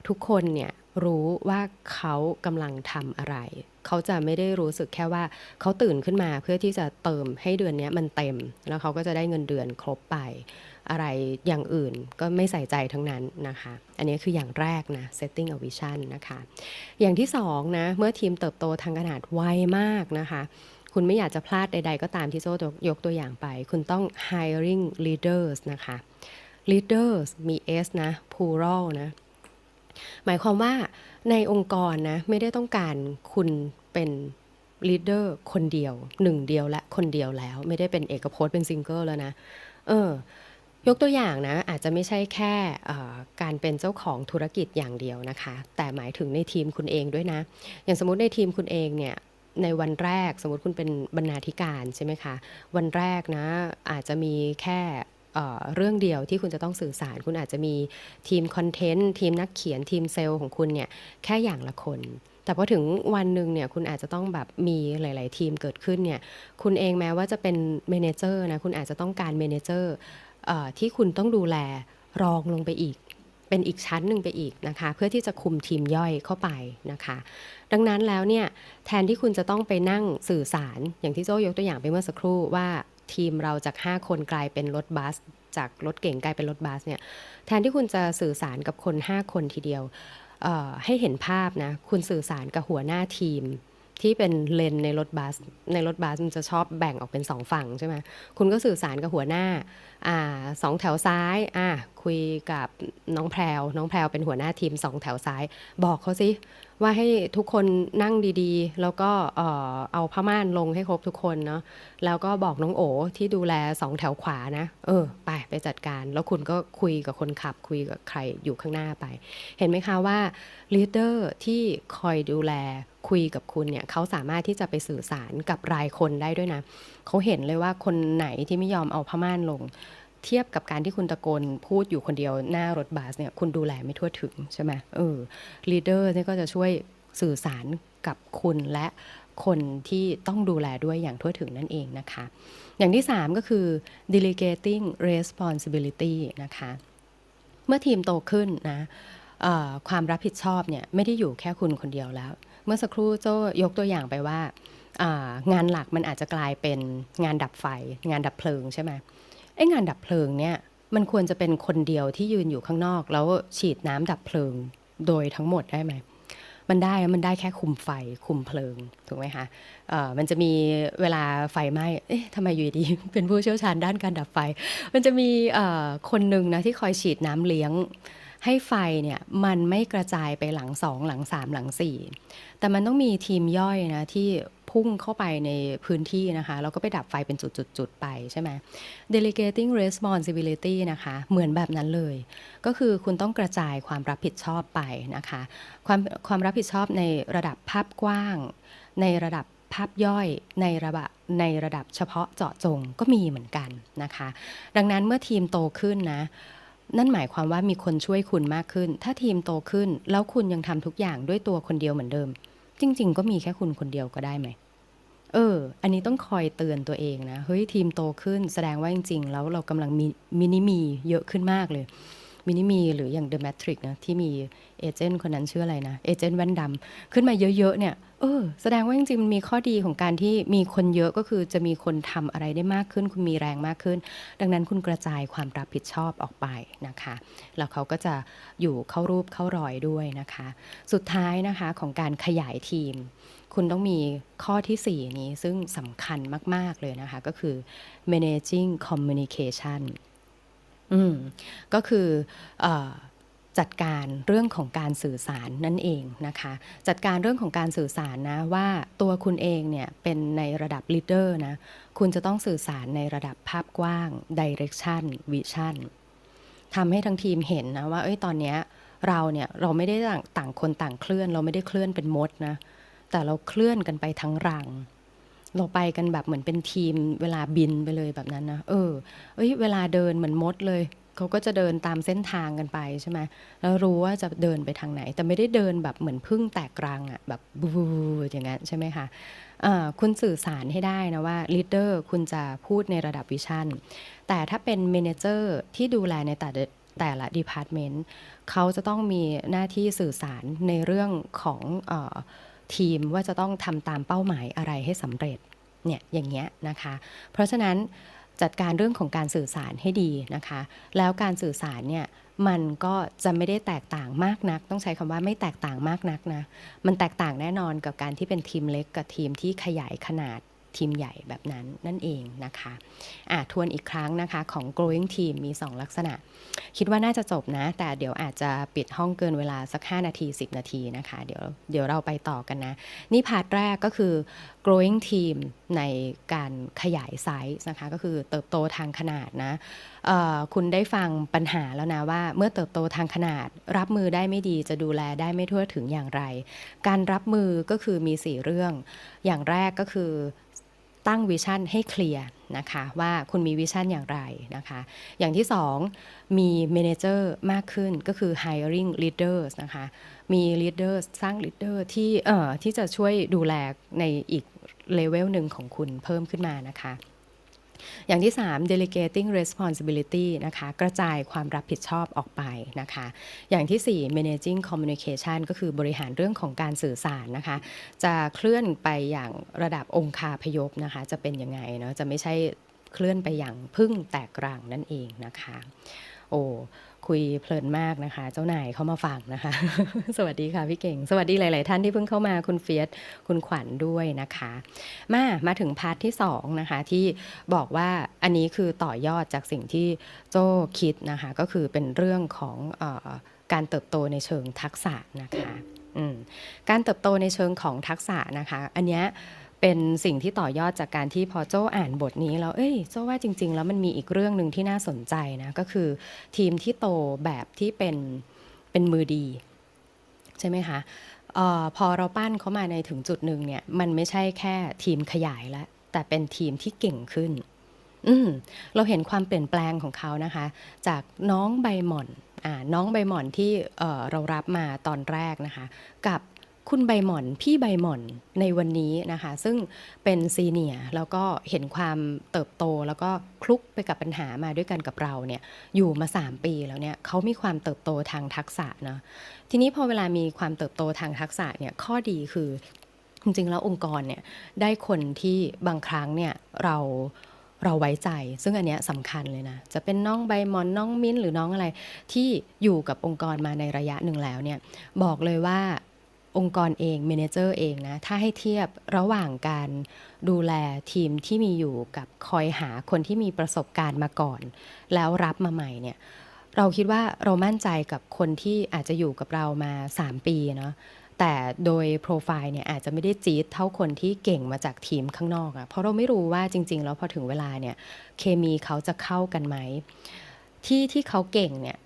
ทุกคนเนี่ย รู้ว่าเขากำลังทำอะไร เขาจะไม่ได้รู้สึกแค่ว่าเขาตื่นขึ้นมาเพื่อที่จะเติมให้เดือนนี้มันเต็ม แล้วเขาก็จะได้เงินเดือนครบไป อะไรอย่างอื่นก็ไม่ใส่ใจทั้งนั้นนะคะ อันนี้คืออย่างแรกนะ setting a vision นะคะ อย่างที่สองนะ เมื่อทีมเติบโตทางขนาดไวมากนะคะคุณไม่อยากจะพลาดใด ๆ ก็ตามที่โซ่ยกตัวอย่างไป คุณต้อง hiring leaders นะคะ leaders มี s นะ plural นะ หมายความว่าในองค์กรนะไม่ได้ต้องการคุณเป็น leader คนเดียวหนึ่งเดียวและคนเดียวแล้ว ไม่ได้เป็นเอกพจน์เป็นซิงเกิลแล้วนะเออยกตัวอย่างนะอาจจะไม่ใช่แค่การเป็นเจ้าของธุรกิจอย่างเดียวนะคะ แต่หมายถึงในทีมคุณเองด้วยนะ อย่างสมมติในทีมคุณเองเนี่ยในวันแรกสมมติคุณเป็นบรรณาธิการใช่ไหมคะ วันแรกนะอาจจะมีแค่ เรื่องเดียวที่คุณจะต้องสื่อสาร คุณอาจจะมีทีม content ทีมนักเขียนทีมเซลล์ของคุณเนี่ยแค่อย่างละคน แต่พอถึงวันหนึ่งเนี่ยคุณอาจจะต้องแบบมีหลาย ๆ ทีมเกิดขึ้นเนี่ยคุณเองแม้ว่าจะเป็น manager นะคุณอาจจะต้องการ manager ที่คุณต้องดูแลรองลงไปอีกเป็นอีกชั้นหนึ่งไปอีกนะคะ เพื่อที่จะคุมทีมย่อยเข้าไปนะคะ ดังนั้นแล้วเนี่ยแทนที่คุณจะต้องไปนั่งสื่อสารอย่างที่โจ้ยกตัวอย่างไปเมื่อสักครู่ว่า ทีมเราจาก 5 คนกลายเป็นรถบัส จากรถเก๋งกลายเป็นรถบัสเนี่ยแทนที่คุณจะสื่อสารกับคน 5 คนทีเดียวให้เห็นภาพนะคุณสื่อสารกับหัวหน้าทีมที่เป็นเลนในรถบัส ในรถบัสมันจะชอบแบ่งออกเป็นสองฝั่งใช่ไหมคุณก็สื่อสารกับหัวหน้าอสองแถวซ้ายอ่าคุยกับน้องแพรวน้องแพรวเป็นหัวหน้าทีมสองแถวซ้าย บอกเขาสิว่าให้ทุกคนนั่งดีๆ แล้วก็เออเอาผ้าม่านลงให้ครบทุกคนเนาะแล้วก็บอกน้องโอที่ดูแลสองแถวขวานะ เออ ไปไปจัดการ แล้วคุณก็คุยกับคนขับ คุยกับใครอยู่ข้างหน้าไป เห็นไหมคะว่า leader ที่คอยดูแลคุยกับคุณเนี่ยเขาสามารถที่จะไปสื่อสารกับรายคนได้ด้วยนะ เขาเห็นเลยว่าคนไหนที่ไม่ยอมเอาผ้าม่านลง เทียบกับการที่คุณตะโกนพูดอยู่คนเดียวหน้ารถบัสเนี่ยคุณดูแลไม่ทั่วถึงใช่ไหมเออ leader นี่ก็จะช่วยสื่อสารกับคุณและคนที่ต้องดูแลด้วยอย่างทั่วถึงนั่นเองนะคะ อย่างที่ 3 ก็คือ delegating responsibility นะคะ เมื่อทีมโตขึ้นนะความรับผิดชอบเนี่ยไม่ได้อยู่แค่คุณคนเดียวแล้ว เมื่อสักครู่โจยกตัวอย่างไปว่า งานหลักมันอาจจะกลายเป็นงานดับไฟ งานดับเพลิงใช่ไหมไอ้งานดับเพลิงเนี่ยมันควรจะเป็นคนเดียวที่ยืนอยู่ข้างนอก แล้วฉีดน้ำดับเพลิงโดยทั้งหมดได้ไหมมันได้มันได้แค่คุมไฟคุมเพลิงถูกไหมคะมันจะมีเวลาไฟไหม้เอ๊ะทำไมอยู่ดี เป็นผู้เชี่ยวชาญด้านการดับไฟ มันจะมีคนหนึ่งนะที่คอยฉีดน้ำเลี้ยง ให้ไฟเนี่ยมันไม่กระจายไปหลังสองหลังสามหลังสี่แต่มันต้องมีทีมย่อยนะที่พุ่งเข้าไปในพื้นที่นะคะ แล้วก็ไปดับไฟเป็นจุดๆ ๆ ไปใช่ไหม delegating responsibility นะคะ เหมือนแบบนั้นเลย ก็คือคุณต้องกระจายความรับผิดชอบไปนะคะ ความความรับผิดชอบในระดับภาพกว้าง ในระดับภาพย่อยในระดับในระดับเฉพาะเจาะจงก็มีเหมือนกันนะคะ ดังนั้นเมื่อทีมโตขึ้นนะ นั่นหมายความว่ามีคนช่วยคุณมากขึ้น ถ้าทีมโตขึ้น แล้วคุณยังทำทุกอย่างด้วยตัวคนเดียวเหมือนเดิม จริง ๆ ก็มีแค่คุณคนเดียวก็ได้ไหม เออ อันนี้ต้องคอยเตือนตัวเองนะ เฮ้ยทีมโตขึ้น แสดงว่าจริง ๆ แล้วเรากำลังมีมินิมีเยอะขึ้นมากเลย มินิมีหรืออย่าง The Matrix นะที่มีเอเจนต์คนนั้นชื่ออะไรนะ เอเจนต์แว่นดำขึ้นมาเยอะๆเนี่ย เออแสดงว่าจริงๆมันมีข้อดีของการที่มีคนเยอะก็คือจะมีคนทำอะไรได้มากขึ้น คุณมีแรงมากขึ้น ดังนั้นคุณกระจายความรับผิดชอบออกไปนะคะ แล้วเขาก็จะอยู่เข้ารูปเข้ารอยด้วยนะคะ สุดท้ายนะคะของการขยายทีม คุณต้องมีข้อที่4 นี้ซึ่งสำคัญมาก ๆ เลยนะคะ ก็คือ managing communication อืมก็คืออ จัดการเรื่องของการสื่อสารนั่นเองนะคะ จัดการเรื่องของการสื่อสารนะว่าตัวคุณเองเนี่ยเป็นในระดับ leader นะคุณจะต้องสื่อสารในระดับภาพกว้าง direction vision ทำให้ทั้งทีมเห็นนะว่าเอ้ยตอนเนี้ยเราเนี่ยเราไม่ได้ต่างคนต่างเคลื่อน เราไม่ได้เคลื่อนเป็นมดนะแต่เราเคลื่อนกันไปทั้งรัง เราไปกันแบบเหมือนเป็นทีมเวลาบินไปเลยแบบนั้นนะเออ เอ้ยเวลาเดินเหมือนมดเลยเขาก็จะเดินตามเส้นทางกันไปใช่ไหมแล้วรู้ว่าจะเดินไปทางไหน แต่ไม่ได้เดินแบบเหมือนพึ่งแตกรังอะ่ะแบบบูอย่างนั้นใช่ไหมคะคุณสื่อสารให้ได้นะว่า leader คุณจะพูดในระดับ vision แต่ถ้าเป็น manager ที่ดูแลในแต่แต่ละ departmentเขาจะต้องมีหน้าที่สื่อสารในเรื่องของอทีมว่าจะต้องทำตามเป้าหมายอะไรให้สำเร็จ เนี่ยอย่างเงี้ยนะคะ เพราะฉะนั้นจัดการเรื่องของการสื่อสารให้ดีนะคะ แล้วการสื่อสารเนี่ยมันก็จะไม่ได้แตกต่างมากนัก ต้องใช้คำว่าไม่แตกต่างมากนักนะ มันแตกต่างแน่นอนกับการที่เป็นทีมเล็กกับทีมที่ขยายขนาด ทีมใหญ่แบบนั้นนั่นเองนะคะอะทวนอีกครั้งนะคะของ growing team มี 2 ลักษณะ คิดว่าน่าจะจบนะ แต่เดี๋ยวอาจจะปิดห้องเกินเวลาสัก 5 นาที 10 นาทีนะคะ เดี๋ยวเดี๋ยวเราไปต่อกันนะ นี่ part แรกก็คือ growing team ในการขยายไซส์นะคะ ก็คือเติบโตทางขนาดนะคุณได้ฟังปัญหาแล้วนะว่า เมื่อเติบโตทางขนาด รับมือได้ไม่ดีจะดูแลได้ไม่ทั่วถึงอย่างไร การรับมือก็คือมี 4 เรื่อง อย่างแรกก็คือ ตั้ง vision ให้ clearนะคะว่าคุณมีวิชั่นอย่างไรนะคะ อย่างที่2มีเมนเจอร์มากขึ้นก็คือ hiring leaders นะคะมี leaders สร้าง leader ที่เอ่อที่จะช่วยดูแลในอีกเลเวลหนึ่งของคุณเพิ่มขึ้นมานะคะ อย่างที่ 3 delegating responsibility นะคะ กระจายความรับผิดชอบออกไปนะคะ อย่างที่ 4 managing communication ก็คือบริหารเรื่องของการสื่อสารนะคะ จะเคลื่อนไปอย่างระดับองคาพยพนะคะ จะเป็นยังไงเนาะ จะไม่ใช่เคลื่อนไปอย่างพึ่งแตกรังนั่นเองนะคะ โอ้ คุยเพลินมากนะคะ เจ้านายเข้ามาฟังนะคะ สวัสดีค่ะพี่เก่ง สวัสดีหลาย ๆ ท่านที่เพิ่งเข้ามาคุณเฟียสคุณขวัญด้วยนะคะ มามาถึงพาร์ทที่2นะคะที่บอกว่าอันนี้คือต่อยอดจากสิ่งที่โจ้คิดนะคะ ก็คือเป็นเรื่องของอการเติบโตในเชิงทักษะนะคะการเติบโตในเชิงของทักษะนะคะ อันนี้ เป็นสิ่งที่ต่อยอดจากการที่พอโจ้อ่านบทนี้แล้ว เอ้ยโจ้ว่าจริง ๆ แล้วมันมีอีกเรื่องหนึ่งที่น่าสนใจนะก็คือทีมที่โตแบบที่เป็นเป็นมือดี ใช่ไหมคะออพอเราปั้นเขามาในถึงจุดหนึ่งเนี่ย มันไม่ใช่แค่ทีมขยายแล้วแต่เป็นทีมที่เก่งขึ้น อืเราเห็นความเปลี่ยนแปลงของเขานะคะ จากน้องใบหม่อนอน้องใบหม่อนที่เเรารับมาตอนแรกนะคะ กับ คุณใบหม่อนพี่ใบหม่อนในวันนี้นะคะ ซึ่งเป็นซีเนียแล้วก็เห็นความเติบโตแล้วก็คลุกไปกับปัญหามาด้วยกันกับเราเนี่ยอยู่มา 3 ปีแล้วเนี่ยเขามีความเติบโตทางทักษะนะทีนี้พอเวลามีความเติบโตทางทักษะเนี่ยข้อดีคือจริงๆแล้วองค์กรเนี่ยได้คนที่บางครั้งเนี่ยเราเราไว้ใจ ซึ่งอันเนี้ยสำคัญเลยนะ จะเป็นน้องใบมอนน้องมิ้นหรือน้องอะไรที่อยู่กับองค์กรมาในระยะหนึ่งแล้วเนี่ยบอกเลยว่า องค์กรเองเมนเจอร์เองนะ ถ้าให้เทียบระหว่างการดูแลทีมที่มีอยู่กับคอยหาคนที่มีประสบการณ์มาก่อน แล้วรับมาใหม่เนี่ยเราคิดว่าเรามั่นใจกับคนที่อาจจะอยู่กับเรามา 3 ปีเนาะแต่โดยโปรไฟล์เนี่ยอาจจะไม่ได้จี๊ดเท่าคนที่เก่งมาจากทีมข้างนอกอะเพราะเราไม่รู้ว่าจริง ๆ แล้วพอถึงเวลาเนี่ยเคมีเขาจะเข้ากันไหมที่ที่เขาเก่งเนี่ย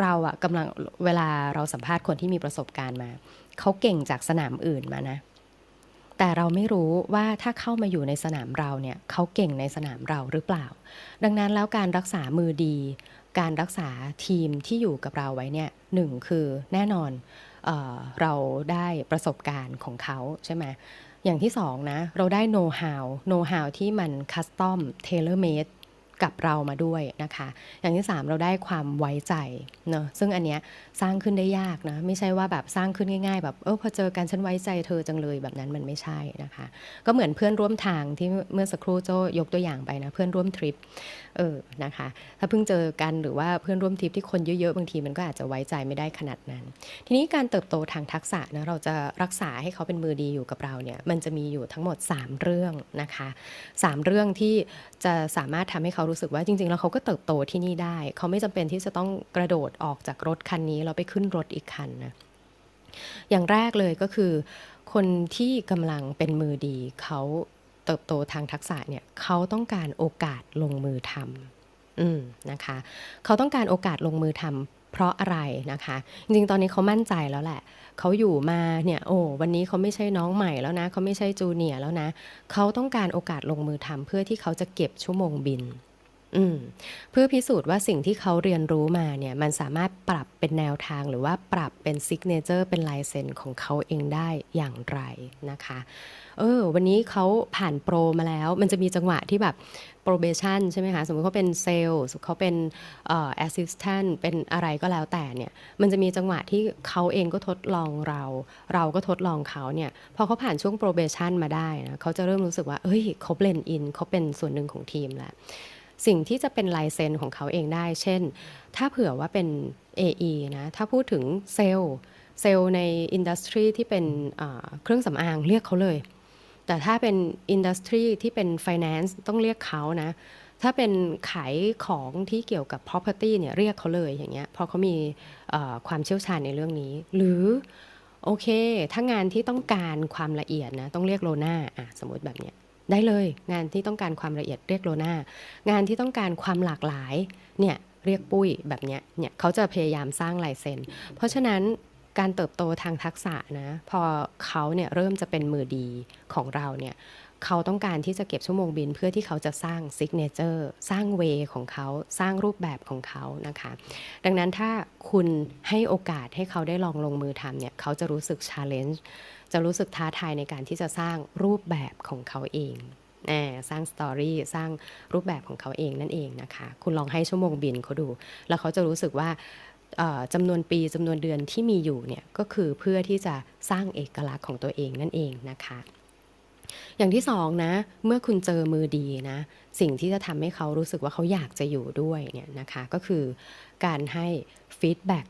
เราอะกำลังเวลาเราสัมภาษณ์คนที่มีประสบการณ์มา เขาเก่งจากสนามอื่นมานะ แต่เราไม่รู้ว่าถ้าเข้ามาอยู่ในสนามเราเนี่ยเขาเก่งในสนามเราหรือเปล่า ดังนั้นแล้วการรักษามือดี การรักษาทีมที่อยู่กับเราไว้เนี่ยหนึ่งคือแน่นอนเออเราได้ประสบการณ์ของเขาใช่ไหมอย่างที่สองนะ เราได้ know-how know-how ที่มัน custom tailor-made กับเรามาด้วยนะคะ อย่างที่ 3 เราได้ความไว้ใจเนอะซึ่งอันเนี้ยสร้างขึ้นได้ยากนะ ไม่ใช่ว่าแบบสร้างขึ้นง่าย ๆ แบบเออพอเจอกันฉันไว้ใจเธอจังเลยแบบนั้นมันไม่ใช่นะคะ ก็เหมือนเพื่อนร่วมทางที่เมื่อสักครู่โจยกตัวอย่างไปนะ เพื่อนร่วมทริปเออนะคะ ถ้าเพิ่งเจอกันหรือว่าเพื่อนร่วมทริปที่คนเยอะๆบางทีมันก็อาจจะไว้ใจไม่ได้ขนาดนั้น ทีนี้การเติบโตทางทักษะนะเราจะรักษาให้เขาเป็นมือดีอยู่กับเราเนี่ยมันจะมีอยู่ทั้งหมด 3 เรื่องนะคะ 3 เรื่องที่จะสามารถทำให้เขาเขารู้สึกว่าจริง ๆ แล้วเขาก็เติบโตที่นี่ได้ เขาไม่จำเป็นที่จะต้องกระโดดออกจากรถคันนี้แล้วไปขึ้นรถอีกคันนะอย่างแรกเลยก็คือ คนที่กำลังเป็นมือดีเขาเติบโตทางทักษะเนี่ยเขาต้องการโอกาสลงมือทำอืมนะคะ เขาต้องการโอกาสลงมือทำเพราะอะไรนะคะ จริงๆ ตอนนี้เขามั่นใจแล้วแหละ เขาอยู่มาเนี่ยโอ้วันนี้เขาไม่ใช่น้องใหม่แล้วนะเขาไม่ใช่จูเนียร์แล้วนะ เขาต้องการโอกาสลงมือทำเพื่อที่เขาจะเก็บชั่วโมงบิน เพื่อพิสูจน์ว่าสิ่งที่เขาเรียนรู้มาเนี่ยมันสามารถปรับเป็นแนวทางหรือว่าปรับเป็นซิกเนเจอร์เป็นลายเซ็นของเขาเองได้อย่างไรนะคะเออวันนี้เขาผ่านโปรมาแล้ว มันจะมีจังหวะที่แบบ probation ใช่ไหมคะ สมมติเขาเป็นเซลล์เขาเป็นเอ่อ assistant เป็นอะไรก็แล้วแต่เนี่ย มันจะมีจังหวะที่เขาเองก็ทดลองเรา เราก็ทดลองเขาเนี่ย พอเขาผ่านช่วง probation มาได้นะเขาจะเริ่มรู้สึกว่าเอ้ยเขา blend in เขาเป็นส่วนหนึ่งของทีมแล้ว สิ่งที่จะเป็นลายเซ็นของเขาเองได้ เช่น ถ้าเผื่อว่าเป็น AE นะ ถ้าพูดถึง sales sales ใน industry ที่เป็นเครื่องสำอางเรียกเขาเลย แต่ถ้าเป็นอินดัสทรีที่เป็น finance ต้องเรียกเขานะ ถ้าเป็นขายของที่เกี่ยวกับ property เนี่ยเรียกเขาเลยอย่างเงี้ยเพราะเขามีความเชี่ยวชาญในเรื่องนี้ หรือโอเค ถ้างานที่ต้องการความละเอียดนะ ต้องเรียกโลน่าอะสมมติแบบเนี้ย ได้เลยงานที่ต้องการความละเอียดเรียกโลน่างานที่ต้องการความหลากหลายเนี่ยเรียกปุ้ยแบบเนี้ยเนี่ยเขาจะพยายามสร้างลายเซ็นเพราะฉะนั้นการเติบโตทางทักษะนะพอเขาเนี่ยเริ่มจะเป็นมือดีของเราเนี่ยเขาต้องการที่จะเก็บชั่วโมงบินเพื่อที่เขาจะสร้าง signature สร้าง way ของเขาสร้างรูปแบบของเขานะคะ ดังนั้นถ้าคุณให้โอกาสให้เขาได้ลองลงมือทำเนี่ยเขาจะรู้สึก challenge จะรู้สึกท้าทายในการที่จะสร้างรูปแบบของเขาเองสร้าง story สร้างรูปแบบของเขาเองนั่นเองนะคะ คุณลองให้ชั่วโมงบินเขาดู แล้วเขาจะรู้สึกว่าจำนวนปีจำนวนเดือนที่มีอยู่เนี่ยก็คือเพื่อที่จะสร้างเอกลักษณ์ของตัวเองนั่นเองนะคะ อย่างที่สองนะ เมื่อคุณเจอมือดีนะ สิ่งที่จะทำให้เขารู้สึกว่าเขาอยากจะอยู่ด้วยเนี่ยนะคะ ก็คือการให้ feedback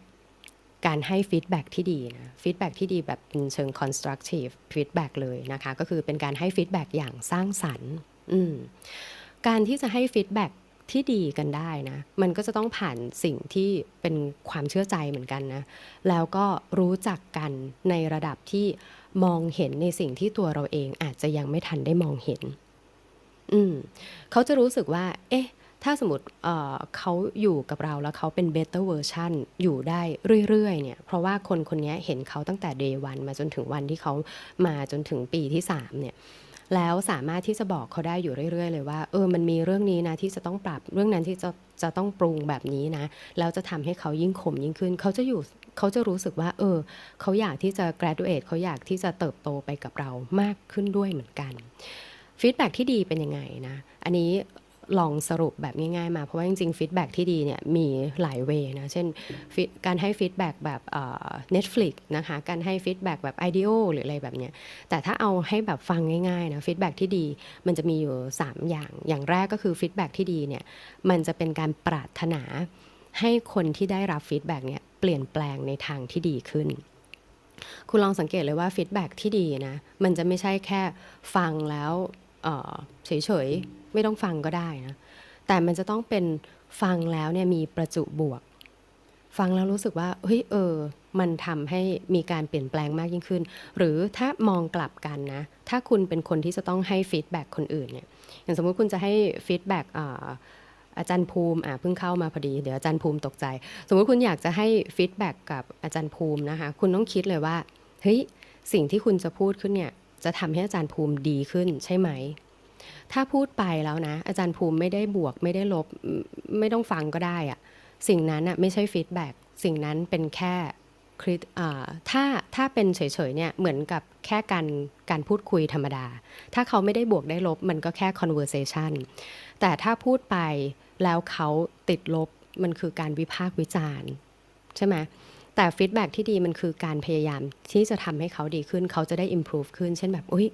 การให้ feedback ที่ดีนะ feedback ที่ดีแบบเป็นเชิง constructive feedback เลยนะคะ ก็คือเป็นการให้ feedback อย่างสร้างสรรค์การที่จะให้ฟีดแบ็กที่ดีกันได้นะ มันก็จะต้องผ่านสิ่งที่เป็นความเชื่อใจเหมือนกันนะ แล้วก็รู้จักกันในระดับที่มองเห็นในสิ่งที่ตัวเราเองอาจจะยังไม่ทันได้มองเห็น อืมเขาจะรู้สึกว่า เอ๊ะ ถ้าสมมติเเขาอยู่กับเราแล้วเขาเป็น better version อยู่ได้เรื่อยๆเนี่ยเพราะว่าคนคนนี้เห็นเขาตั้งแต่ day one มาจนถึงวันที่เขามาจนถึงปีที่3เนี่ยแล้วสามารถที่จะบอกเขาได้อยู่เรื่อย ๆ เลยว่าเออมันมีเรื่องนี้นะที่จะต้องปรับเรื่องนั้นที่จะจะต้องปรุงแบบนี้นะแล้วจะทำให้เขายิ่งขมยิ่งขึ้น เขาจะอยู่เขาจะรู้สึกว่า เออ เขาอยากที่จะ graduate เขาอยากที่จะเติบโตไปกับเรามากขึ้นด้วยเหมือนกันฟีดแบ็ที่ดีเป็นยังไงนะ อันนี้ ลองสรุปแบบง่ายๆมา เพราะว่าจริงๆฟีดแบ็ที่ดีเนี่ยมีหลายเวนะ เช่น การให้ feedback แบบเอ่อ Netflix นะคะ การให้ feedback แบบ IDEO หรืออะไรแบบเนี้ยแต่ถ้าเอาให้แบบฟังง่ายๆนะ feedback ที่ดีมันจะมีอยู่ 3 อย่าง อย่างแรกก็คือ feedback ที่ดีเนี่ยมันจะเป็นการปรารถนาให้คนที่ได้รับ feedback เนี่ยเปลี่ยนแปลงในทางที่ดีขึ้นคุณลองสังเกตเลยว่า feedback ที่ดีนะมันจะไม่ใช่แค่ฟังแล้ว เฉยๆ ไม่ต้องฟังก็ได้นะแต่มันจะต้องเป็นฟังแล้วเนี่ยมีประจุบวก ฟังแล้วรู้สึกว่าเฮ้ยเออ มันทำให้มีการเปลี่ยนแปลงมากยิ่งขึ้น หรือถ้ามองกลับกันนะ ถ้าคุณเป็นคนที่จะต้องให้ feedback คนอื่นเนี่ยอย่างสมมุติคุณจะให้ feedback อาจารย์ภูมิอะเพิ่งเข้ามาพอดี เดี๋ยวอาจารย์ภูมิตกใจ สมมติคุณอยากจะให้ feedback กับอาจารย์ภูมินะคะ คุณต้องคิดเลยว่า เฮ้ย สิ่งที่คุณจะพูดขึ้นเนี่ย จะทำให้อาจารย์ภูมิดีขึ้นใช่ไหม ถ้าพูดไปแล้วนะ อาจารย์ภูมิไม่ได้บวกไม่ได้ลบไม่ต้องฟังก็ได้อะสิ่งนั้นอะไม่ใช่ feedback สิ่งนั้นเป็นแค่ critique อ่าถ้าถ้าเป็นเฉยๆเนี่ยเหมือนกับแค่การการพูดคุยธรรมดา ถ้าเขาไม่ได้บวกได้ลบมันก็แค่ conversation แต่ถ้าพูดไปแล้วเขาติดลบมันคือการวิพากษ์วิจารณ์ ใช่ไหม แต่ feedback ที่ดีมันคือการพยายามที่จะทำให้เขาดีขึ้น เขาจะได้ improve ขึ้น เช่นแบบอุ้ย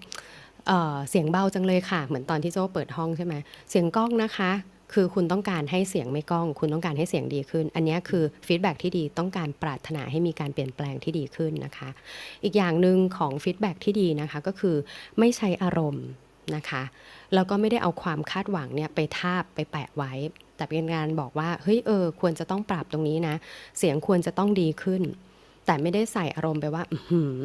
เออเสียงเบาจังเลยค่ะ เหมือนตอนที่โจ้เปิดห้องใช่ไหมเสียงกล้องนะคะ คือคุณต้องการให้เสียงไม่กล้อง คุณต้องการให้เสียงดีขึ้น อันนี้คือฟีดแบ็ที่ดีต้องการปรารถนาให้มีการเปลี่ยนแปลงที่ดีขึ้นนะคะ อีกอย่างหนึ่งของฟีดแบ็ที่ดีนะคะก็คือไม่ใช้อารมณ์นะคะแล้วก็ไม่ได้เอาความคาดหวังเนี่ยไปทาบไปแปะไว้ แต่เป็นการบอกว่าเฮ้ยเออควรจะต้องปรับตรงนี้นะ เสียงควรจะต้องดีขึ้น แต่ไม่ได้ใส่อารมณ์ไปว่าอื้อหือ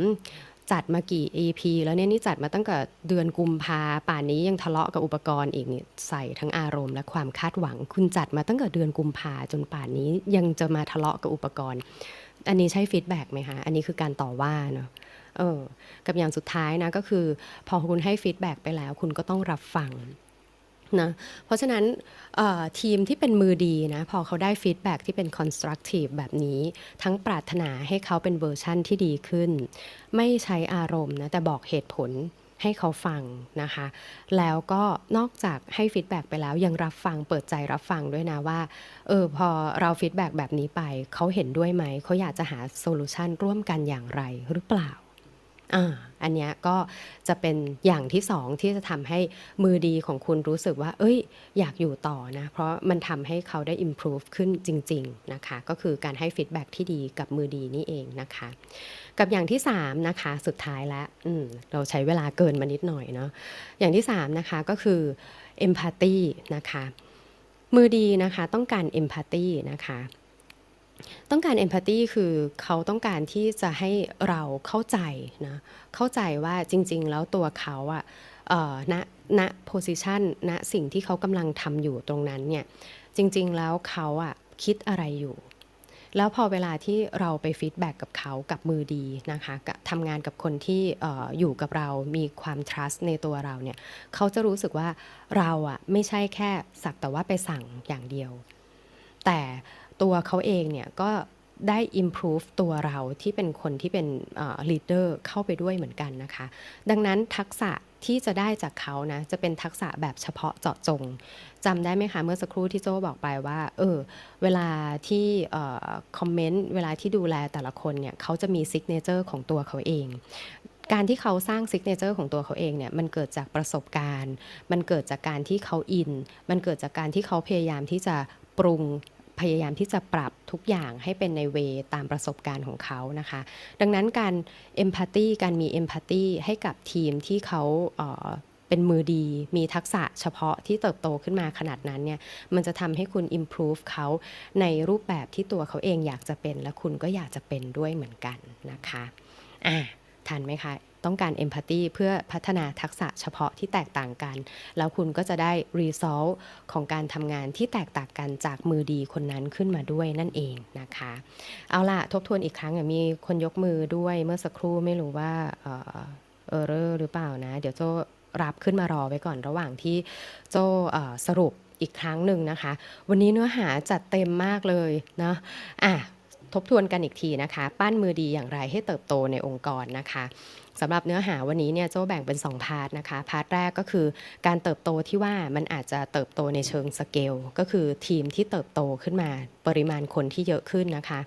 จัดมากี่ EP แล้วเนี่ยนี่จัดมาตั้งแต่เดือนกุมภาป่านนี้ยังทะเลาะกับอุปกรณ์อีกนี่ใส่ทั้งอารมณ์และความคาดหวัง คุณจัดมาตั้งแต่เดือนกุมภาจนป่านนี้ยังจะมาทะเลาะกับอุปกรณ์ อันนี้ใช่ feedback ไหมคะอันนี้คือการต่อว่าเนาะเออ กับอย่างสุดท้ายนะก็คือ พอคุณให้ feedback ไปแล้ว คุณก็ต้องรับฟัง นะเพราะฉะนั้นทีมที่เป็นมือดีนะพอเขาได้ feedback ที่เป็น constructive แบบนี้ ทั้งปรารถนาให้เขาเป็นเวอร์ชั่นที่ดีขึ้น ไม่ใช้อารมณ์นะแต่บอกเหตุผลให้เขาฟังนะคะ แล้วก็นอกจากให้ feedback ไปแล้วยังรับฟังเปิดใจรับฟังด้วยนะว่าเออพอเรา feedback แบบนี้ไป เขาเห็นด้วยไหม เขาอยากจะหา solution ร่วมกันอย่างไรหรือเปล่า อ่าอันเนี้ยก็จะเป็นอย่างที่สองที่จะทำให้มือดีของคุณรู้สึกว่า เอ้ย อยากอยู่ต่อนะ เพราะมันทำให้เขาได้ improve ขึ้นจริง ๆ นะคะ ก็คือการให้ feedback ที่ดีกับมือดีนี่เองนะคะ กับอย่างที่3นะคะสุดท้ายแล้วอืมเราใช้เวลาเกินมานิดหน่อยเนาะอย่างที่3นะคะก็คือ empathy นะคะ มือดีนะคะต้องการ empathy นะคะ ต้องการ empathy คือเขาต้องการที่จะให้เราเข้าใจนะเข้าใจว่าจริง ๆ แล้วตัวเขาอะณณ position ณสิ่งที่เขากำลังทำอยู่ตรงนั้นเนี่ยจริง ๆ แล้วเขาอะคิดอะไรอยู่แล้วพอเวลาที่เราไปฟีดแบ็กกับเขากับมือดีนะคะทำงานกับคนที่อออยู่กับเรามีความ trust ในตัวเราเนี่ยเขาจะรู้สึกว่าเราอะไม่ใช่แค่สักแต่ว่าไปสั่งอย่างเดียว แต่ ตัวเขาเองเนี่ยก็ได้ improve ตัวเราที่เป็นคนที่เป็น leader เข้าไปด้วยเหมือนกันนะคะ ดังนั้นทักษะที่จะได้จากเขานะ จะเป็นทักษะแบบเฉพาะเจาะจงจำได้ไหมคะ เมื่อสักครู่ที่โจบอกไปว่า เออ เวลาที่คอมเมนต์ เวลาที่ดูแลแต่ละคนเนี่ย เขาจะมี signature ของตัวเขาเองการที่เขาสร้าง signature ของตัวเขาเองเนี่ยมันเกิดจากประสบการณ์ มันเกิดจากการที่เขาอิน มันเกิดจากการที่เขาพยายามที่จะปรุง พยายามที่จะปรับทุกอย่างให้เป็นใน way ตามประสบการณ์ของเขานะคะ ดังนั้นการ empathy การมี empathy ให้กับทีมที่เขาเเป็นมือดี มีทักษะเฉพาะที่เติบโตขึ้นมาขนาดนั้นเนี่ย มันจะทำให้คุณ improve เขาในรูปแบบที่ตัวเขาเองอยากจะเป็น และคุณก็อยากจะเป็นด้วยเหมือนกันนะคะ อะทันไหมคะ ต้องการ empathy เพื่อพัฒนาทักษะเฉพาะที่แตกต่างกัน แล้วคุณก็จะได้ result ของการทำงานที่แตกต่างกันจากมือดีคนนั้นขึ้นมาด้วยนั่นเองนะคะ เอาล่ะ ทบทวนอีกครั้งมีคนยกมือด้วยเมื่อสักครู่ไม่รู้ว่าเออเออหรือเปล่านะ เดี๋ยวโจรับขึ้นมารอไว้ก่อนระหว่างที่โจสรุปอีกครั้งหนึ่งนะคะ วันนี้เนื้อหาจัดเต็มมากเลยเนาะอะทบทวนกันอีกทีนะคะ ปั้นมือดีอย่างไรให้เติบโตในองค์กรนะคะ สำหรับเนื้อหาวันนี้เนี่ยโจ้แบ่งเป็น 2 part นะคะ part แรกก็คือการเติบโตที่ว่ามันอาจจะเติบโตในเชิงสเกลก็คือทีมที่เติบโตขึ้นมาปริมาณคนที่เยอะขึ้นนะคะ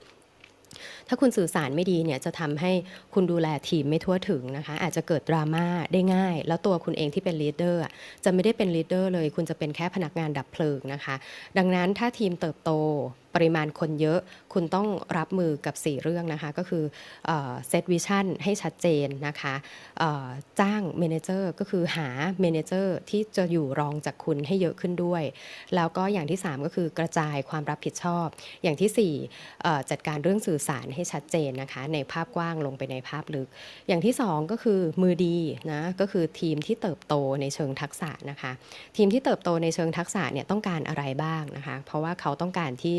ถ้าคุณสื่อสารไม่ดีเนี่ยจะทำให้คุณดูแลทีมไม่ทั่วถึงนะคะ อาจจะเกิดดราม่าได้ง่าย แล้วตัวคุณเองที่เป็น leader จะไม่ได้เป็น leader เลย คุณจะเป็นแค่พนักงานดับเพลิงนะคะ ดังนั้นถ้าทีมเติบโตปริมาณคนเยอะ คุณต้องรับมือกับ 4 เรื่องนะคะ ก็คือ set vision ให้ชัดเจนนะคะจ้าง manager ก็คือหา manager ที่จะอยู่รองจากคุณให้เยอะขึ้นด้วย แล้วก็อย่างที่ 3 ก็คือกระจายความรับผิดชอบ อย่างที่4จัดการเรื่องสื่อสารให้ชัดเจนนะคะ ในภาพกว้างลงไปในภาพลึก อย่างที่ 2 ก็คือมือดีนะก็คือทีมที่เติบโตในเชิงทักษะนะคะ ทีมที่เติบโตในเชิงทักษะเนี่ยต้องการอะไรบ้างนะคะ เพราะว่าเขาต้องการที่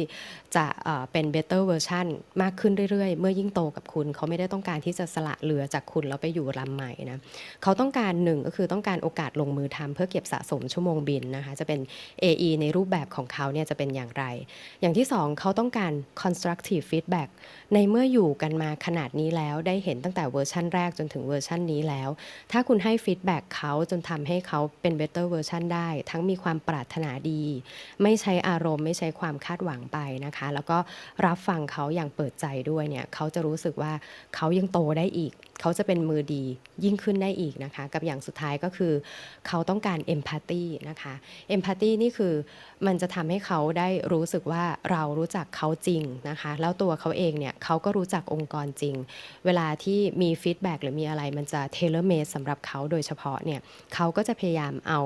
จะเอ่อเป็น better version มากขึ้นเรื่อยๆ เมื่อยิ่งโตกับคุณ เขาไม่ได้ต้องการที่จะสละเรือจากคุณแล้วไปอยู่ลำใหม่นะเขาต้องการหนึ่งก็คือต้องการโอกาสลงมือทำเพื่อเก็บสะสมชั่วโมงบินนะคะจะเป็น AE ในรูปแบบของเขาเนี่ยจะเป็นอย่างไร อย่างที่สองเขาต้องการ constructive feedback ในเมื่ออยู่กันมาขนาดนี้แล้วได้เห็นตั้งแต่เวอร์ชั่นแรกจนถึงเวอร์ชั่นนี้แล้ว ถ้าคุณให้ feedback เขาจนทำให้เขาเป็น better version ได้ ทั้งมีความปรารถนาดี ไม่ใช้อารมณ์ ไม่ใช้ความคาดหวังไปนะคะ แล้วก็รับฟังเขาอย่างเปิดใจด้วยเนี่ยเขาจะรู้สึกว่าเขายังโตได้อีก เขาจะเป็นมือดียิ่งขึ้นได้อีกนะคะ กับอย่างสุดท้ายก็คือ เขาต้องการ empathy นะคะ empathy นี่คือมันจะทำให้เขาได้รู้สึกว่าเรารู้จักเขาจริงนะคะ แล้วตัวเขาเองเนี่ยเขาก็รู้จักองค์กรจริง เวลาที่มี feedback หรือมีอะไรมันจะ tailor-made สำหรับเขาโดยเฉพาะเนี่ยเขาก็จะพยายามเอา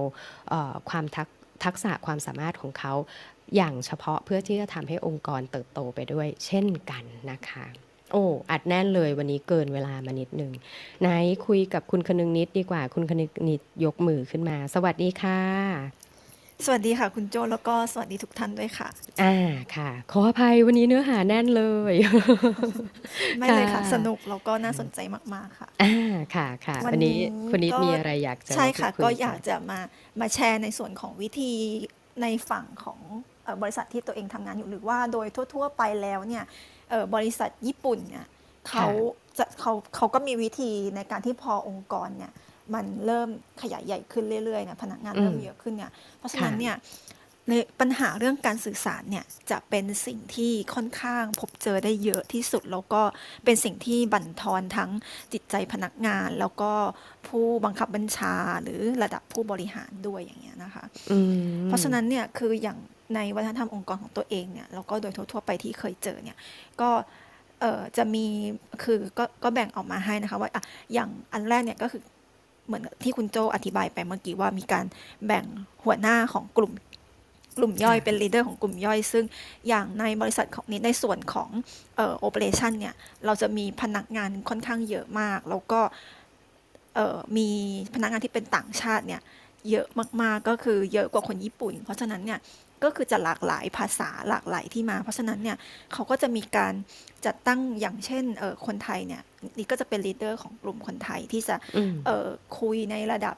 เออความทักทักษะความสามารถของเขา อย่างเฉพาะเพื่อที่จะทำให้องค์กรเติบโตไปด้วย เช่นกันนะคะ โอ้อัดแน่นเลยวันนี้เกินเวลามานิดนึงไหนคุยกับคุณคนึงนิดดีกว่า คุณคนึงนิดยกมือขึ้นมา สวัสดีค่ะ สวัสดีค่ะ คุณโจแล้วก็สวัสดีทุกท่านด้วยค่ะ อ่าค่ะ ขออภัยวันนี้เนื้อหาแน่นเลย ไม่เลยค่ะค่ะสนุกแล้วก็น่าสนใจมากๆค่ะ อ่าค่ะค่ะ วันวันนี้นี้คุณนิดก็มีอะไรอยากจะใช่ค่ะพูดยก็อยากจะมามาแชร์ในส่วนของวิธีในฝั่งของเอ่อ บริษัทที่ตัวเองทำงานอยู่หรือว่าโดยทั่ว ๆ ไปแล้วเนี่ยเอ่อบริษัทญี่ปุ่นเนี่ยเขาจะเขาเขาก็มีวิธีในการที่พอองค์กรเนี่ยมันเริ่มขยายใหญ่ขึ้นเรื่อยๆเนี่ยพนักงานเริ่มเยอะขึ้นเนี่ยเพราะฉะนั้นเนี่ยในปัญหาเรื่องการสื่อสารเนี่ยจะเป็นสิ่งที่ค่อนข้างพบเจอได้เยอะที่สุด แล้วก็เป็นสิ่งที่บั่นทอนทั้งจิตใจพนักงาน แล้วก็ผู้บังคับบัญชาหรือระดับผู้บริหารด้วยอย่างเงี้ยนะคะอืมเพราะฉะนั้นเนี่ยคืออย่าง ในวัฒนธรรมองค์กรของตัวเองเนี่ยแล้วก็โดยทั่วๆไปที่เคยเจอเนี่ยก็เอ่อจะมีคือก็ก็แบ่งออกมาให้นะคะว่าอะอย่างอันแรกเนี่ยก็คือเหมือนที่คุณโจอธิบายไปเมื่อกี้ว่ามีการแบ่งหัวหน้าของกลุ่มกลุ่มย่อยเป็น leader ของกลุ่มย่อย ซึ่งอย่างในบริษัทของนี้ในส่วนของเอ่อ operation เนี่ยเราจะมีพนักงานค่อนข้างเยอะมาก แล้วก็เอ่อมีพนักงานที่เป็นต่างชาติเนี่ยเยอะมากๆก็คือเยอะกว่าคนญี่ปุ่น เพราะฉะนั้นเนี่ย ก็คือจะหลากหลายภาษาหลากหลายที่มา เพราะฉะนั้นเนี่ยเขาก็จะมีการจัดตั้งอย่างเช่นเออคนไทยเนี่ยนี่ก็จะเป็น leader ของกลุ่มคนไทยที่จะอืมเออคุยในระดับ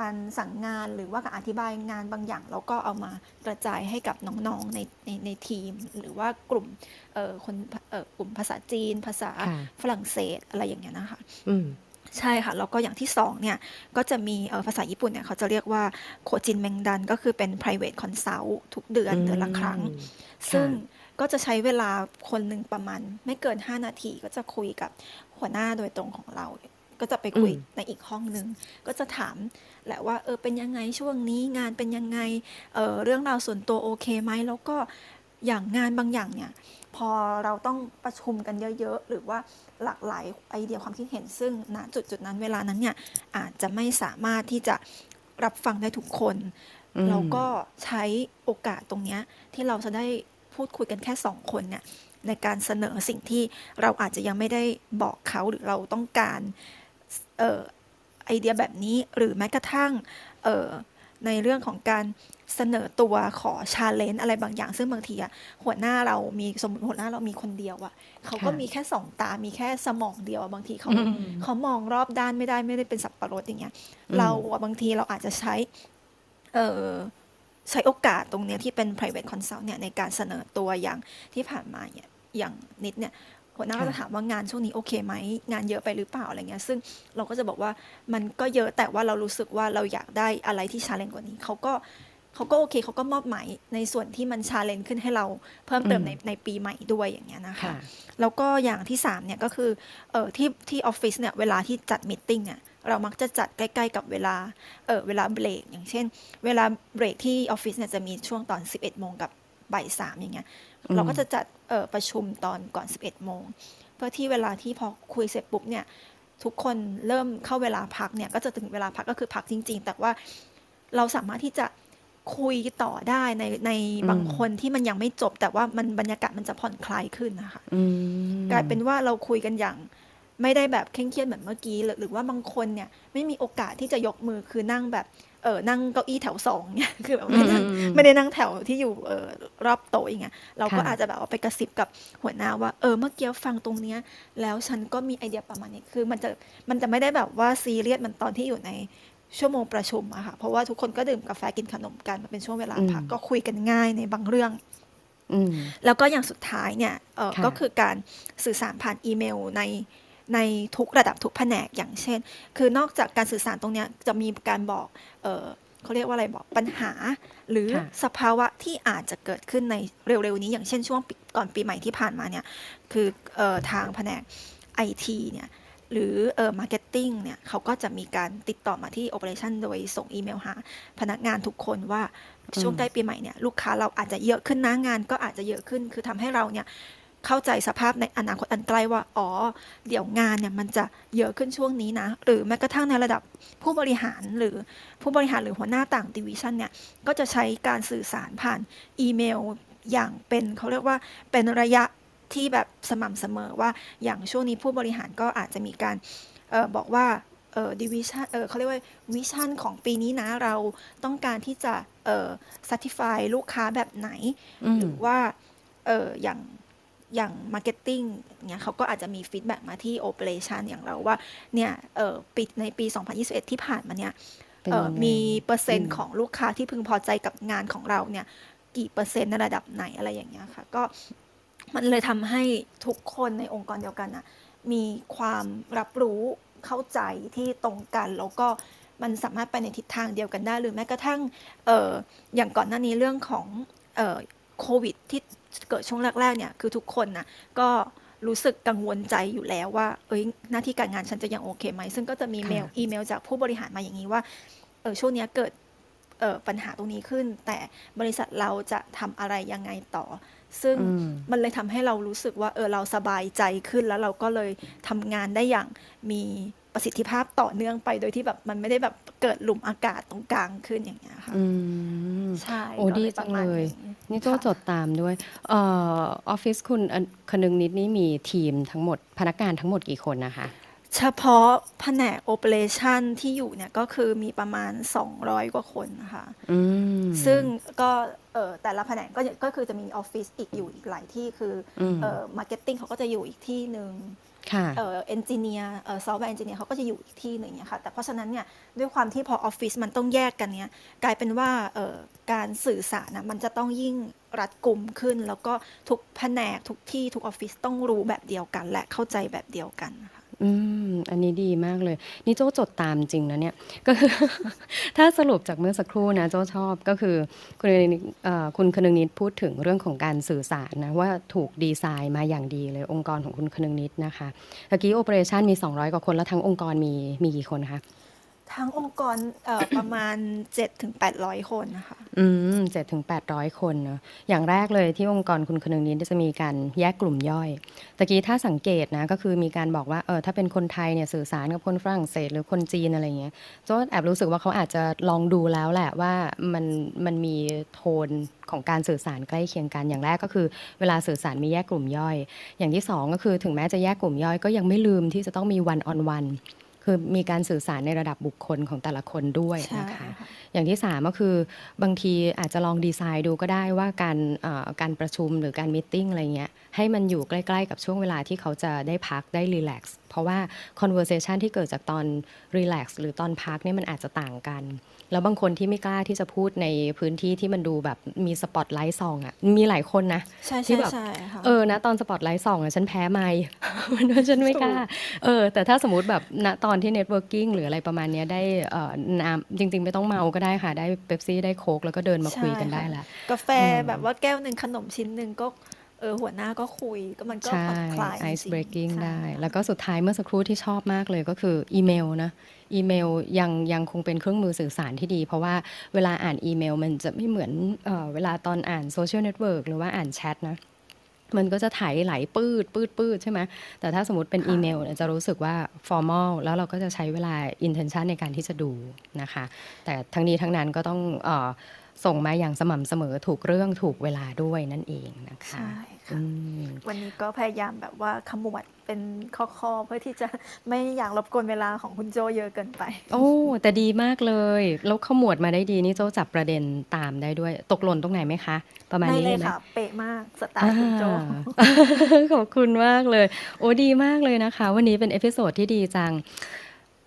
การสั่งงานหรือว่าการอธิบายงานบางอย่าง แล้วก็เอามากระจายให้กับน้องๆในในในทีม หรือว่ากลุ่มเออคนเออกลุ่มภาษาจีน ภาษาค่ะฝรั่งเศสอะไรอย่างเงี้ยนะคะอืม ใช่ค่ะ แล้วก็อย่างที่สองเนี่ย ก็จะมีเอ่อภาษาญี่ปุ่นเนี่ย เขาจะเรียกว่าโคจินเมงดัน ก็คือเป็น private consult ทุกเดือนเดือนละครั้งอืมซึ่งก็จะใช้เวลาคนหนึ่งประมาณไม่เกิน 5 นาที ก็จะคุยกับหัวหน้าโดยตรงของเรา ก็จะไปคุยอืมในอีกห้องหนึ่ง ก็จะถามแหละว่า เออ เป็นยังไงช่วงนี้ งานเป็นยังไง เออเรื่องราวส่วนตัวโอเคไหม แล้วก็อย่างงานบางอย่างเนี่ย พอเราต้องประชุมกันเยอะ ๆ หรือว่า หลากหลายไอเดียความคิดเห็นซึ่งณจุดจุดๆนั้นเวลานั้นเนี่ยอาจจะไม่สามารถที่จะรับฟังได้ทุกคนอืมเราก็ใช้โอกาสตรงเนี้ยที่เราจะได้พูดคุยกันแค่สองคนเนี่ยในการเสนอสิ่งที่เราอาจจะยังไม่ได้บอกเขาหรือเราต้องการเอ่อไอเดียแบบนี้หรือแม้กระทั่งเอ่อ ในเรื่องของการเสนอตัวขอชาเลนจ์อะไรบางอย่าง ซึ่งบางทีอะหัวหน้าเรามีสมมติหัวหน้าเรามีคนเดียวอะเขาก็ค่ะมีแค่สองตา มีแค่สมองเดียวอะบางทีเขาอืมเขามองรอบด้านไม่ได้ไม่ได้เป็นสับปะรดอย่างเงี้ยอืมเราอะบางทีเราอาจจะใช้ เอ่อใช้โอกาสตรงเนี้ยที่เป็น private consult เนี่ยในการเสนอตัวอย่างที่ผ่านมาเนี่ยอย่างนิดเนี่ย หัวหน้าก็จะถามว่างานช่วงนี้โอเคไหมงานเยอะไปหรือเปล่าอะไรเงี้ยซึ่งเราก็จะบอกว่ามันก็เยอะแต่ว่าเรารู้สึกว่าเราอยากได้อะไรที่ challenge กว่านี้เขาก็เขาก็โอเคเขาก็มอบหมายในส่วนที่มัน challenge ขึ้นให้เราเพิ่มเติมอืมในในปีใหม่ด้วยอย่างเงี้ยนะคะค่ะแล้วก็อย่างที่สามเนี่ยก็คือเออที่ที่ออฟฟิศเนี่ยเวลาที่จัด meeting เนี่ยเรามักจะจัดใกล้ๆกับเวลาเออเวลาเบรกอย่างเช่น เวลาเบรกที่ออฟฟิศเนี่ยจะมีช่วงตอน 11โมงกับบ่ายสามอย่างเงี้ยอืมเราก็จะจัดเออ ประชุมตอนก่อน 11 โมง เพื่อที่เวลาที่พอคุยเสร็จปุ๊บเนี่ยทุกคนเริ่มเข้าเวลาพักเนี่ยก็จะถึงเวลาพักก็คือพักจริง ๆ แต่ว่าเราสามารถที่จะคุยต่อได้ในในบางอืมคนที่มันยังไม่จบ แต่ว่ามันบรรยากาศมันจะผ่อนคลายขึ้นนะคะอืมกลายเป็นว่าเราคุยกันอย่างไม่ได้แบบเคร่งเครียดเหมือนเมื่อกี้หรือหรือว่าบางคนเนี่ยไม่มีโอกาสที่จะยกมือคือนั่งแบบ เออนั่งเก้าอี้แถวสองเนี่ยคือแบบไม่ได้นั่งอืมอืมไม่ได้นั่งแถวที่อยู่เออรอบโต๊ะอย่างเงี้ยเราก็ค่ะอาจจะแบบว่าไปกระซิบกับหัวหน้าว่าเออเมื่อกี้ฟังตรงเนี้ย แล้วฉันก็มีไอเดียประมาณนี้คือมันจะมันจะไม่ได้แบบว่าซีเรียสเหมันตอนที่อยู่ในชั่วโมงประชุมอะค่ะเพราะว่าทุกคนก็ดื่มกาแฟกินขนมกันมันเป็นช่วงเวลาพักอืมก็คุยกันง่ายในบางเรื่องอืมแล้วก็อย่างสุดท้ายเนี่ยเอ่อค่ะก็คือการสื่อสารผ่านอีเมลใน ในทุกระดับทุกแผนกอย่างเช่น คือนอกจากการสื่อสารตรงเนี้ยจะมีการบอกเออเขาเรียกว่าอะไรบอกปัญหา หรือค่ะสภาวะที่อาจจะเกิดขึ้นในเร็วๆนี้ อย่างเช่นช่วงปีก่อนปีใหม่ที่ผ่านมาเนี่ยคือเอ่อทางแผนกไอทีเนี่ยหรือเอ่อ marketing เนี่ยเขาก็จะมีการติดต่อมาที่ operation โดยส่งอีเมลหา พนักงานทุกคนว่าช่วงใกล้ปีใหม่เนี่ยลูกค้าเราอาจจะเยอะขึ้นนะงานก็อาจจะเยอะขึ้น คือทำให้เราเนี่ย เข้าใจสภาพในอนาคตอันใกล้ว่า อ๋อ เดี๋ยวงานเนี่ยมันจะเยอะขึ้นช่วงนี้นะ หรือแม้กระทั่งในระดับผู้บริหารหรือผู้บริหารหรือหัวหน้าต่าง division เนี่ย ก็จะใช้การสื่อสารผ่านอีเมลอย่างเป็นเขาเรียกว่าเป็นระยะที่แบบสม่ำเสมอว่าอย่างช่วงนี้ผู้บริหารก็อาจจะมีการออบอกว่าเออ division เออเขาเรียกว่า vision ของปีนี้นะเราต้องการที่จะเออ satisfy ลูกค้าแบบไหน หรือว่าเอออย่าง อย่าง marketing เนี่ยเขาก็อาจจะมี feedback มาที่ operation อย่างเราว่าเนี่ยเออปิดในปี 2021 ที่ผ่านมาเนี่ยเป็นเอ่อยังไงมีเปอร์เซ็นอืต์มของลูกค้าที่พึงพอใจกับงานของเราเนี่ยกี่เปอร์เซ็นต์ในระดับไหนอะไรอย่างเงี้ยค่ะก็มันเลยทำให้ทุกคนในองค์กรเดียวกันนะมีความรับรู้เข้าใจที่ตรงกัน แล้วก็มันสามารถไปในทิศทางเดียวกันได้ หรือแม้กระทั่งเอออย่างก่อนหน้านี้เรื่องของเออโควิดที่ เกิดช่วงแรกๆเนี่ยคือทุกคนนะก็รู้สึกกังวลใจอยู่แล้วว่า เอ้ยหน้าที่การงานฉันจะยังโอเคไหม ซึ่งก็จะมีเมลค่ะอีเมลจากผู้บริหารมาอย่างนี้ว่าเออช่วงเนี้ยเกิดเออปัญหาตรงนี้ขึ้น แต่บริษัทเราจะทำอะไรยังไงต่อ ซึ่งอืมมันเลยทำให้เรารู้สึกว่าเออเราสบายใจขึ้นแล้วเราก็เลยทำงานได้อย่างมี ประสิทธิภาพต่อเนื่องไปโดยที่แบบมันไม่ได้แบบเกิดหลุมอากาศตรงกลางขึ้นอย่างเงี้ยค่ะอืมใช่โอ้ก็ดีจัระงมาณนี้นี่โจ้ค่ะจดตามด้วยเอ่อออฟฟิศคุณอันคนึงนิดนี่มีทีมทั้งหมดพนักงานทั้งหมดกี่คนนะคะ เฉพาะแผนก operation ที่อยู่เนี่ยก็คือมีประมาณ 200 กว่าคนนะคะอืมซึ่งก็เออแต่ละแผนกก็ก็คือจะมีออฟฟิศอีกอยู่อีกหลายที่คืออมเออ marketing เขาก็จะอยู่อีกที่หนึ่ง ค่ะเออ engineer เออ software engineer เขาก็จะอยู่อีกที่หนึ่งเนี่ยค่ะแต่เพราะฉะนั้นเนี่ยด้วยความที่พอออฟฟิศมันต้องแยกกันเนี่ยกลายเป็นว่าเออการสื่อสารนะมันจะต้องยิ่งรัดกลุ่มขึ้น แล้วก็ทุกแผนกทุกที่ทุกออฟฟิศต้องรู้แบบเดียวกัน และเข้าใจแบบเดียวกันนะคะ อืม อันนี้ดีมากเลย นี่โจ้จดตามจริงนะเนี่ย ก็คือ ถ้าสรุปจากเมื่อสักครู่นะโจ้ชอบก็คือคุณคนึงนิดเอ่อคุณคนึงนิดพูดถึงเรื่องของการสื่อสารนะว่าถูกดีไซน์มาอย่างดีเลยองค์กรของคุณคนึงนิดนะคะเมื่อกี้โอเปอเรชันมี 200 กว่าคนแล้วทั้งองค์กรมีมีกี่คนคะ ทั้งองค์กรเอ่อประมาณ 7-800 คนนะคะอืมเจ็ดถึงแปดร้อยคนเนอะอย่างแรกเลยที่องค์กรคุณคนึงนิดจะมีการแยกกลุ่มย่อยตะกี้ถ้าสังเกตนะก็คือมีการบอกว่าเออถ้าเป็นคนไทยเนี่ยสื่อสารกับคนฝรั่งเศสหรือคนจีนอะไรเงี้ยโจ้แอบรู้สึกว่าเขาอาจจะลองดูแล้วแหละว่ามันมันมีโทนของการสื่อสารใกล้เคียงกันอย่างแรกก็คือ เวลาสื่อสารมีแยกกลุ่มย่อย อย่างที่สองก็คือถึงแม้จะแยกกลุ่มย่อยก็ยังไม่ลืมที่จะต้องมีวันออนวัน คือมีการสื่อสารในระดับบุคคลของแต่ละคนด้วยใช่นะคะค่ะอย่างที่สามก็คือบางทีอาจจะลองดีไซน์ดูก็ได้ว่าการเอ่อการประชุมหรือการมตติ팅อะไรเงี้ยให้มันอยู่ใกล้ ๆ กับช่วงเวลาที่เขาจะได้พักได้รีแลกซ์ เพราะว่า conversation ที่เกิดจากตอนrelax หรือตอนพักเนี่ยมันอาจจะต่างกัน แล้วบางคนที่ไม่กล้าที่จะพูดในพื้นที่ที่มันดูแบบมีสปอตไลท์ส่องอะมีหลายคนนะใช่ที่ใช่แบบใช่ค่ะเออนะตอนสปอตไลท์ส่องอะฉันแพ้ไม่มันว่าฉันไม่กล้าเออแต่ถ้าสมมติแบบณตอนที่ networking หรืออะไรประมาณเนี้ยได้เอ่อน้ำจริง ๆ ไม่ต้องเมาก็ได้ค่ะ ได้เป๊ปซี่ได้โค้กแล้วก็เดินมาคุยกันได้ละกาแฟแบบว่าแก้วหนึ่งขนมชิ้นหนึ่งก็ เออหัวหน้าก็คุยก็มันก็ใช่ผ่อนคลายไอซ์จริงๆbreaking ใช่ได้ค่ะแล้วก็สุดท้ายเมื่อสักครู่ที่ชอบมากเลยก็คืออีเมลนะอีเมลยังยังคงเป็นเครื่องมือสื่อสารที่ดี เพราะว่าเวลาอ่านอีเมลมันจะไม่เหมือนเออเวลาตอนอ่าน social network หรือว่าอ่านแชทนะมันก็จะไถไหลปืดปืดปืดใช่ไหมแต่ถ้าสมมติเป็นค่ะอีเมลเนี่ยจะรู้สึกว่า formal แล้วเราก็จะใช้เวลา intention ในการที่จะดูนะคะ แต่ทั้งนี้ทั้งนั้นก็ต้องเออ ส่งมาอย่างสม่ำเสมอถูกเรื่องถูกเวลาด้วยนั่นเองนะคะใช่ค่ะอืมวันนี้ก็พยายามแบบว่าขมวดเป็นข้อๆเพื่อที่จะไม่อยากรบกวนเวลาของคุณโจเยอะเกินไป โอ้แต่ดีมากเลย แล้วขมวดมาได้ดีนี่โจ้จับประเด็นตามได้ด้วยตกหล่นตรงไหนไหมคะ ประมาณไม่นี้เลยไหมค่ะเป๊ะมากสไตล์คุณโจอ่าขอบคุณมากเลย โอ้ดีมากเลยนะคะ วันนี้เป็น episode ที่ดีจัง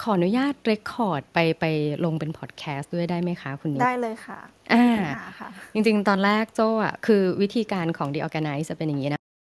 ขออนุญาต record ไปไปลงเป็นพอดแคสต์ด้วยได้ไหมคะคุณนิดได้เลยค่ะอ่าไม่มีปัญหาค่ะจริง ๆ ตอนแรกโจ้อะคือวิธีการของ The Organize จะเป็นอย่างนี้นะ